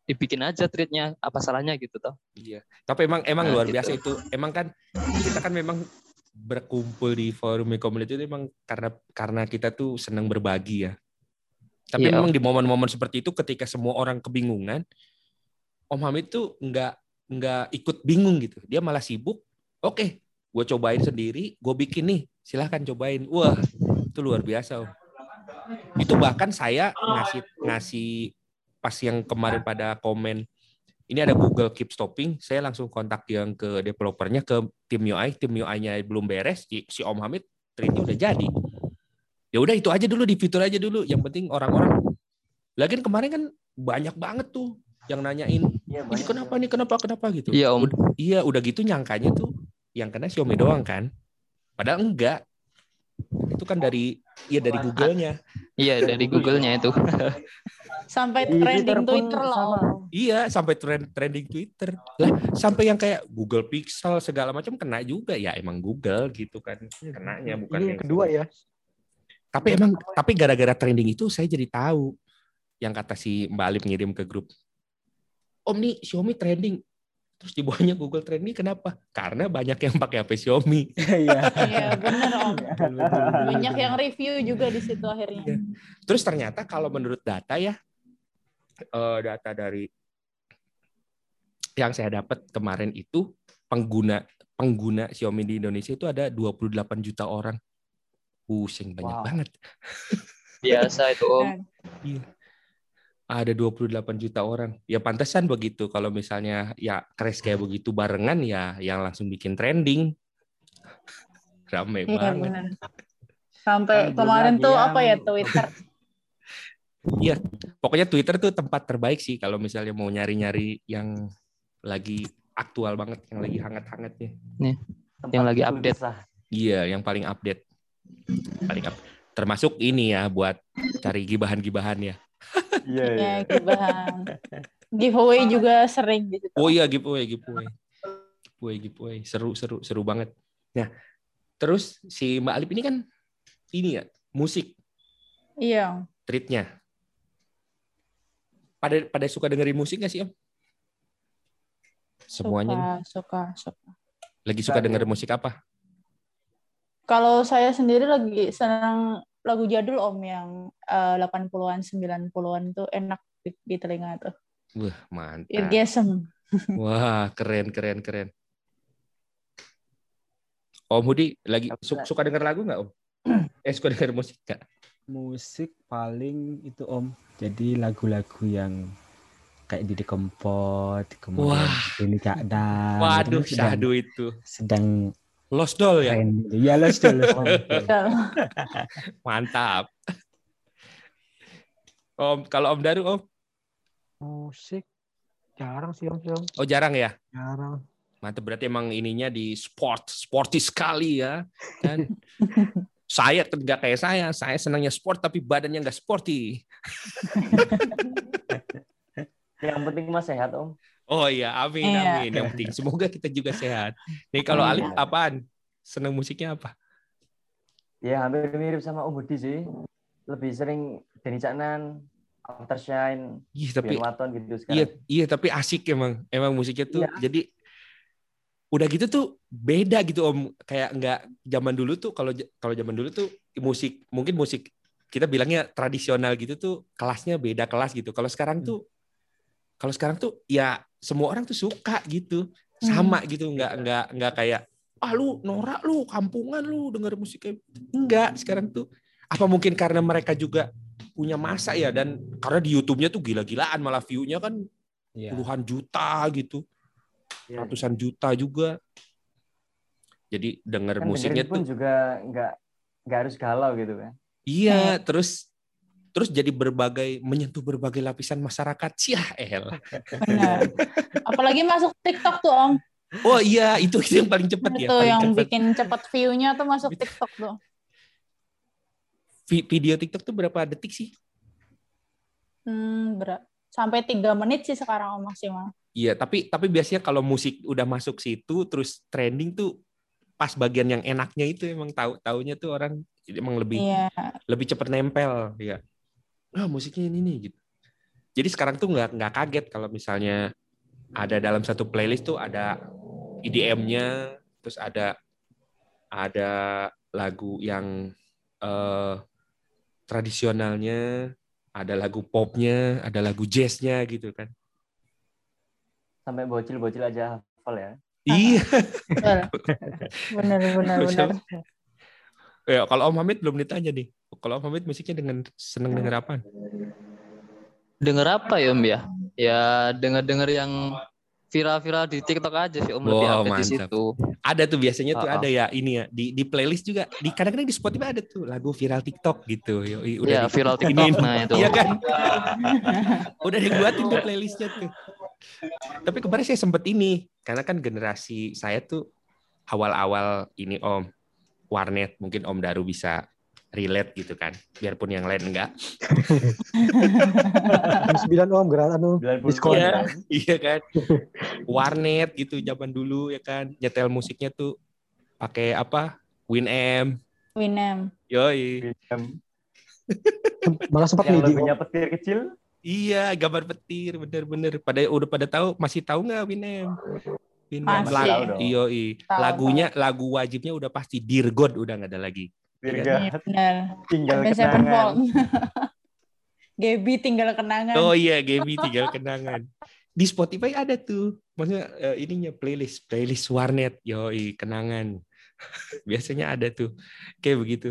dibikin aja treatnya apa salahnya gitu toh. Iya. Tapi emang emang Nah, luar gitu. biasa itu. Emang kan kita kan memang berkumpul di forum community itu emang karena karena kita tuh senang berbagi ya. Tapi Iya. memang di momen-momen seperti itu ketika semua orang kebingungan, Om Hamid tuh nggak nggak ikut bingung gitu. Dia malah sibuk. Oke, gue cobain sendiri, gue bikin nih. Silahkan cobain. Wah, itu luar biasa. Om. Itu bahkan saya ngasih ngasih pas yang kemarin pada komen ini ada Google Keep Stopping, saya langsung kontak yang ke developernya ke tim UI, tim UI-nya belum beres, si Om Hamid treatnya udah jadi. Ya udah itu aja dulu, di fitur aja dulu. Yang penting orang-orang. Lagian kemarin kan banyak banget tuh yang nanyain, Iya, ini kenapa nih, kenapa, kenapa gitu. Iya Om. Udah, iya, udah gitu nyangkanya tuh yang kena Xiaomi doang kan. Padahal enggak. Itu kan dari iya dari Google-nya. Iya dari Google-nya itu. Sampai Di trending pun Twitter loh. Iya, sampai trend, trending Twitter. Lah, sampai yang kayak Google Pixel segala macam kena juga ya emang Google gitu kan. Kenanya bukan Ini yang kedua ya. Tapi emang tapi gara-gara trending itu saya jadi tahu yang kata si Mbak Alif ngirim ke grup. Om nih Xiaomi trending. Terus di bawahnya Google trending kenapa? Karena banyak yang pakai HP Xiaomi. Iya. Iya bener om. Banyak yang review juga di situ akhirnya. Iya. Terus ternyata kalau menurut data ya eh, data dari yang saya dapat kemarin itu pengguna pengguna Xiaomi di Indonesia itu ada 28 juta orang. Pusing banyak Wow. banget. Biasa itu Om. Iya. Ada 28 juta orang. Ya pantesan begitu kalau misalnya ya crash kayak begitu barengan ya yang langsung bikin trending. Rame Iya banget. benar. Sampai kemarin tuh yang- apa ya Twitter. Iya, pokoknya Twitter tuh tempat terbaik sih kalau misalnya mau nyari-nyari yang lagi aktual banget, yang lagi hangat-hangatnya. Tempat Yang lagi update. kisah. Iya, yang paling update. Paling up. Termasuk ini ya buat cari gibahan-gibahan ya. Iya, iya. Ya gibahan. Giveaway juga sering di situ. Oh iya, giveaway, giveaway. Giveaway, giveaway. Seru, seru, seru banget. Nah, terus si Mbak Alip ini kan ini ya, musik Iya. treatnya. Pada pada suka dengerin musik nggak sih, Om? Semuanya. Suka, suka, suka. lagi suka Suka, dengerin musik apa? Kalau saya sendiri lagi senang lagu jadul Om yang eh, 80-an, 90-an tuh enak di, di telinga tuh. Wah, mantap. Irgasm. Wah, keren, keren, keren. Om Hudi lagi Apa? su- suka denger lagu nggak Om? Eh suka denger musik nggak? Musik paling itu Om. Jadi lagu-lagu yang kayak Didi Kempot, kemudian Wah. Denny Cakdan. Waduh, itu kan sedang, syahdu itu. sedang Lost Doll ya? tren. Iya, Los Dol, Los Dol. Mantap. Om, kalau Om Daru, Om? Musik jarang sih om, sih, om. Oh jarang ya? jarang. Mantap, berarti emang ininya di sport, sporty sekali ya. Kan? saya nggak kayak saya, saya senangnya sport tapi badannya nggak sporty. Yang penting mah sehat om. Oh iya, amin, Iya. amin. Yang penting semoga kita juga sehat. Nih kalau Iya. Alif apaan? Senang musiknya apa? Ya hampir mirip sama Om Budi sih. Lebih sering Denny Caknan, Aftershine, Ih, tapi Bian Waton gitu Iya, sekarang. iya tapi asik emang. Emang musiknya tuh Iya. jadi udah gitu tuh beda gitu Om. Kayak nggak zaman dulu tuh kalau kalau zaman dulu tuh musik mungkin musik kita bilangnya tradisional gitu tuh kelasnya beda kelas gitu. Kalau sekarang tuh kalau sekarang tuh ya semua orang tuh suka gitu. Sama gitu, nggak nggak nggak kayak ah lu norak lu kampungan lu denger musik kayak gitu." enggak sekarang tuh apa mungkin karena mereka juga punya masa ya dan karena di YouTube-nya tuh gila-gilaan malah view-nya kan Iya. puluhan juta gitu, Iya. ratusan juta juga. Jadi denger Kan musiknya pun tuh juga nggak nggak harus galau gitu kan. iya, terus terus jadi berbagai menyentuh berbagai lapisan masyarakat. Cia elah. Benar. Apalagi masuk TikTok tuh Om. Oh iya, itu itu yang paling cepat ya. Itu paling yang cepat. bikin cepat view-nya tuh masuk TikTok tuh. Vi- Video TikTok tuh berapa detik sih? Hmm, berat. Sampai tiga menit sih sekarang maksimal. Iya, tapi tapi biasanya kalau musik udah masuk situ terus trending tuh pas bagian yang enaknya itu emang tahu taunya tuh orang emang lebih Iya. lebih cepat nempel ya ah musiknya ini nih gitu jadi sekarang tuh nggak nggak kaget kalau misalnya ada dalam satu playlist tuh ada EDM-nya terus ada ada lagu yang eh, tradisionalnya ada lagu popnya ada lagu jazznya gitu kan Sampai bocil-bocil aja hafal ya. iya Benar. Benar, benar, benar. ya kalau Om Hamid belum ditanya nih kalau Om Hamid musiknya dengan seneng denger apa Denger apa ya Om ya? Ya denger-denger yang viral-viral di TikTok aja sih Om lebih Wow, update di mantap. situ. ada tuh biasanya tuh Oh, oh. ada ya ini ya di di playlist juga di kadang-kadang di Spotify ada tuh lagu viral TikTok gitu Yoi, udah Ya di- viral ini- TikTok nah itu. iya kan udah dibuatin tuh playlistnya tuh tapi kemarin saya sempet ini karena kan generasi saya tuh awal-awal ini Om warnet mungkin Om Daru bisa relate gitu kan biarpun yang lain enggak 9 om, gerak anu. 90 Diskon. Iya, kan. iya kan warnet gitu zaman dulu ya kan nyetel musiknya tuh pakai apa Winamp Winem. yoi Malah sempat Yang nih di lagunya petir kecil. Iya, gambar petir, bener-bener. Pada udah pada tahu, masih tahu nggak Winem? Winem. Masih. Lagu. Yoi. Lagunya, lagu wajibnya udah pasti Dear God udah nggak ada lagi. Virga, Iya, benar. tinggal Ada kenangan. Gaby tinggal kenangan. Oh iya, Gaby tinggal kenangan. Di Spotify ada tuh, maksudnya eh, ininya playlist, playlist warnet, yoi kenangan. Biasanya ada tuh, kayak begitu.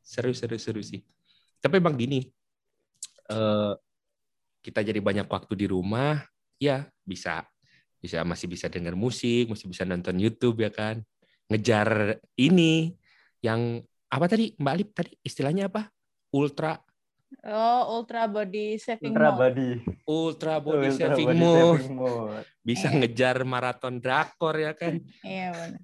Seru seru seru sih. Tapi emang gini, eh, kita jadi banyak waktu di rumah, ya bisa bisa masih bisa dengar musik, masih bisa nonton YouTube ya kan. Ngejar ini yang apa tadi Mbak Alip tadi istilahnya apa? Ultra Oh, ultra body saving Ultra mode. body. ultra body Ultra saving body mode. saving mode. Bisa ngejar maraton drakor ya kan. Iya benar.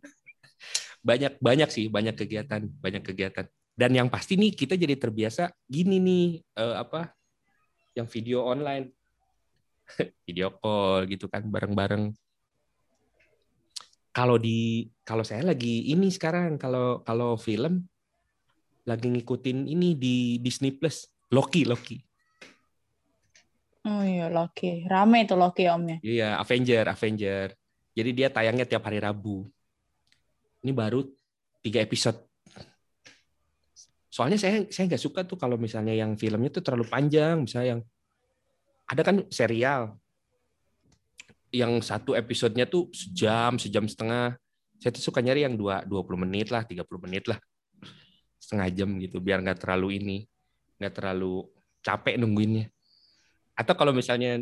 banyak banyak sih banyak kegiatan banyak kegiatan dan yang pasti nih kita jadi terbiasa gini nih eh, apa yang video online video call gitu kan bareng-bareng kalau di kalau saya lagi ini sekarang kalau kalau film lagi ngikutin ini di Disney Plus. Loki Loki. Oh iya Loki. Rame itu Loki omnya. iya Avenger Avenger. Jadi dia tayangnya tiap hari Rabu. Ini baru tiga episode. Soalnya saya saya nggak suka tuh kalau misalnya yang filmnya tuh terlalu panjang. Misalnya yang ada kan serial yang satu episodenya tuh sejam sejam setengah. Saya tuh suka nyari yang dua 20 menit lah 30 menit lah setengah jam gitu biar nggak terlalu ini nggak terlalu capek nungguinnya. Atau kalau misalnya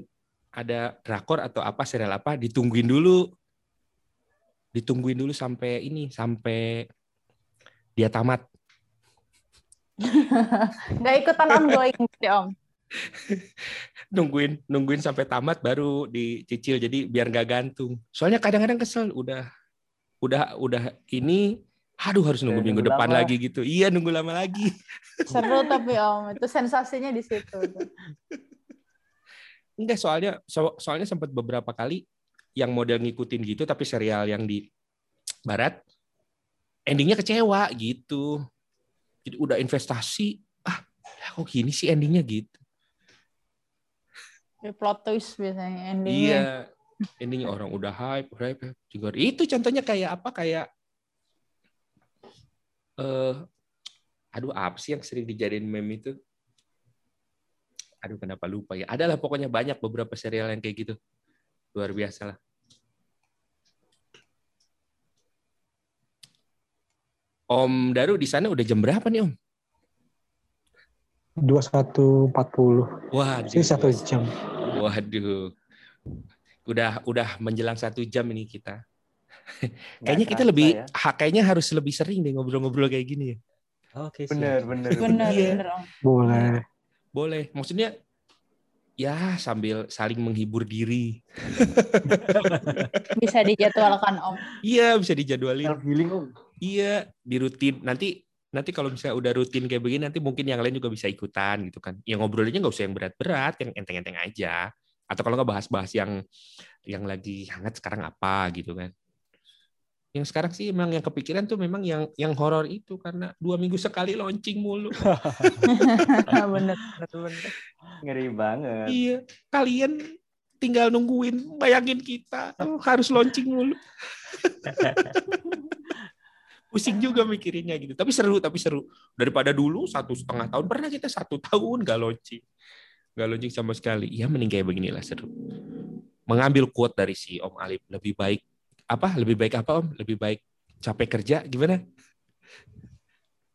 ada drakor atau apa serial apa ditungguin dulu. Ditungguin dulu sampai ini sampai dia tamat Nggak ikutan ongoing sih om. nungguin nungguin sampai tamat baru dicicil jadi biar nggak gantung. Soalnya kadang-kadang kesel udah udah udah ini aduh harus nunggu Udah minggu nunggu depan lama. lagi gitu iya nunggu lama lagi Seru tapi om. Itu sensasinya di situ. tuh. enggak soalnya so- soalnya sempat beberapa kali yang model ngikutin gitu tapi serial yang di barat endingnya kecewa gitu jadi udah investasi ah kok gini sih endingnya gitu plot twist biasanya endingnya. Iya, endingnya orang udah hype, hype, hype. juga. Itu contohnya kayak apa? Kayak eh aduh apa sih yang sering dijadiin meme itu? Aduh kenapa lupa ya? Adalah pokoknya banyak beberapa serial yang kayak gitu. Luar biasa lah. Om Daru di sana udah jam berapa nih Om? 21.40. Wah, Sih satu jam. Waduh. Udah udah menjelang satu jam ini kita. Kayaknya kita lebih ya. ha- kayaknya harus lebih sering deh ngobrol-ngobrol kayak gini ya. Oke, siap. Bener, bener. Bener, Iya. bener om. Boleh. Boleh. Maksudnya ya sambil saling menghibur diri. Bisa dijadwalkan om. Iya, bisa dijadwalin. Self healing om. Iya, di rutin. Nanti nanti kalau misalnya udah rutin kayak begini nanti mungkin yang lain juga bisa ikutan gitu kan. Yang ngobrolnya nggak usah yang berat-berat, yang enteng-enteng aja. Atau kalau nggak bahas-bahas yang yang lagi hangat sekarang apa gitu kan. Yang sekarang sih memang yang kepikiran tuh memang yang yang horor itu karena dua minggu sekali launching mulu. bener, bener, bener. Ngeri banget. Iya, kalian tinggal nungguin, bayangin kita oh, harus launching mulu. Pusing juga mikirinnya gitu. Tapi seru, tapi seru. Daripada dulu satu setengah tahun, pernah kita satu tahun gak launching. Gak launching sama sekali. Ya mending kayak beginilah seru. Mengambil quote dari si Om Alip, lebih baik apa? Lebih baik apa Om? Lebih baik capek kerja gimana?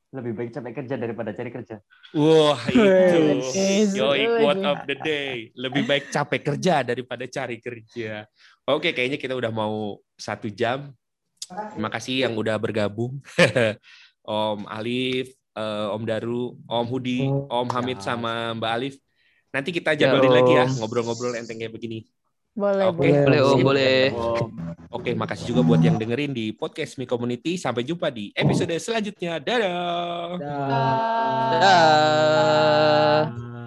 Lebih baik capek kerja daripada cari kerja. Wah itu, yoi setuju. quote of the day. Lebih baik capek kerja daripada cari kerja. Oke, kayaknya kita udah mau satu jam. Terima kasih yang udah bergabung. Om Alif, eh, Om Daru, Om Hudi, Om Hamid sama Mbak Alif. Nanti kita jadwalin Ya, lagi ya ngobrol-ngobrol enteng kayak begini. Boleh, Oke. boleh. Boleh, Om, boleh. Oke, makasih juga buat yang dengerin di podcast Mi Community. Sampai jumpa di episode selanjutnya. Dadah. Dah. Ah. Dah.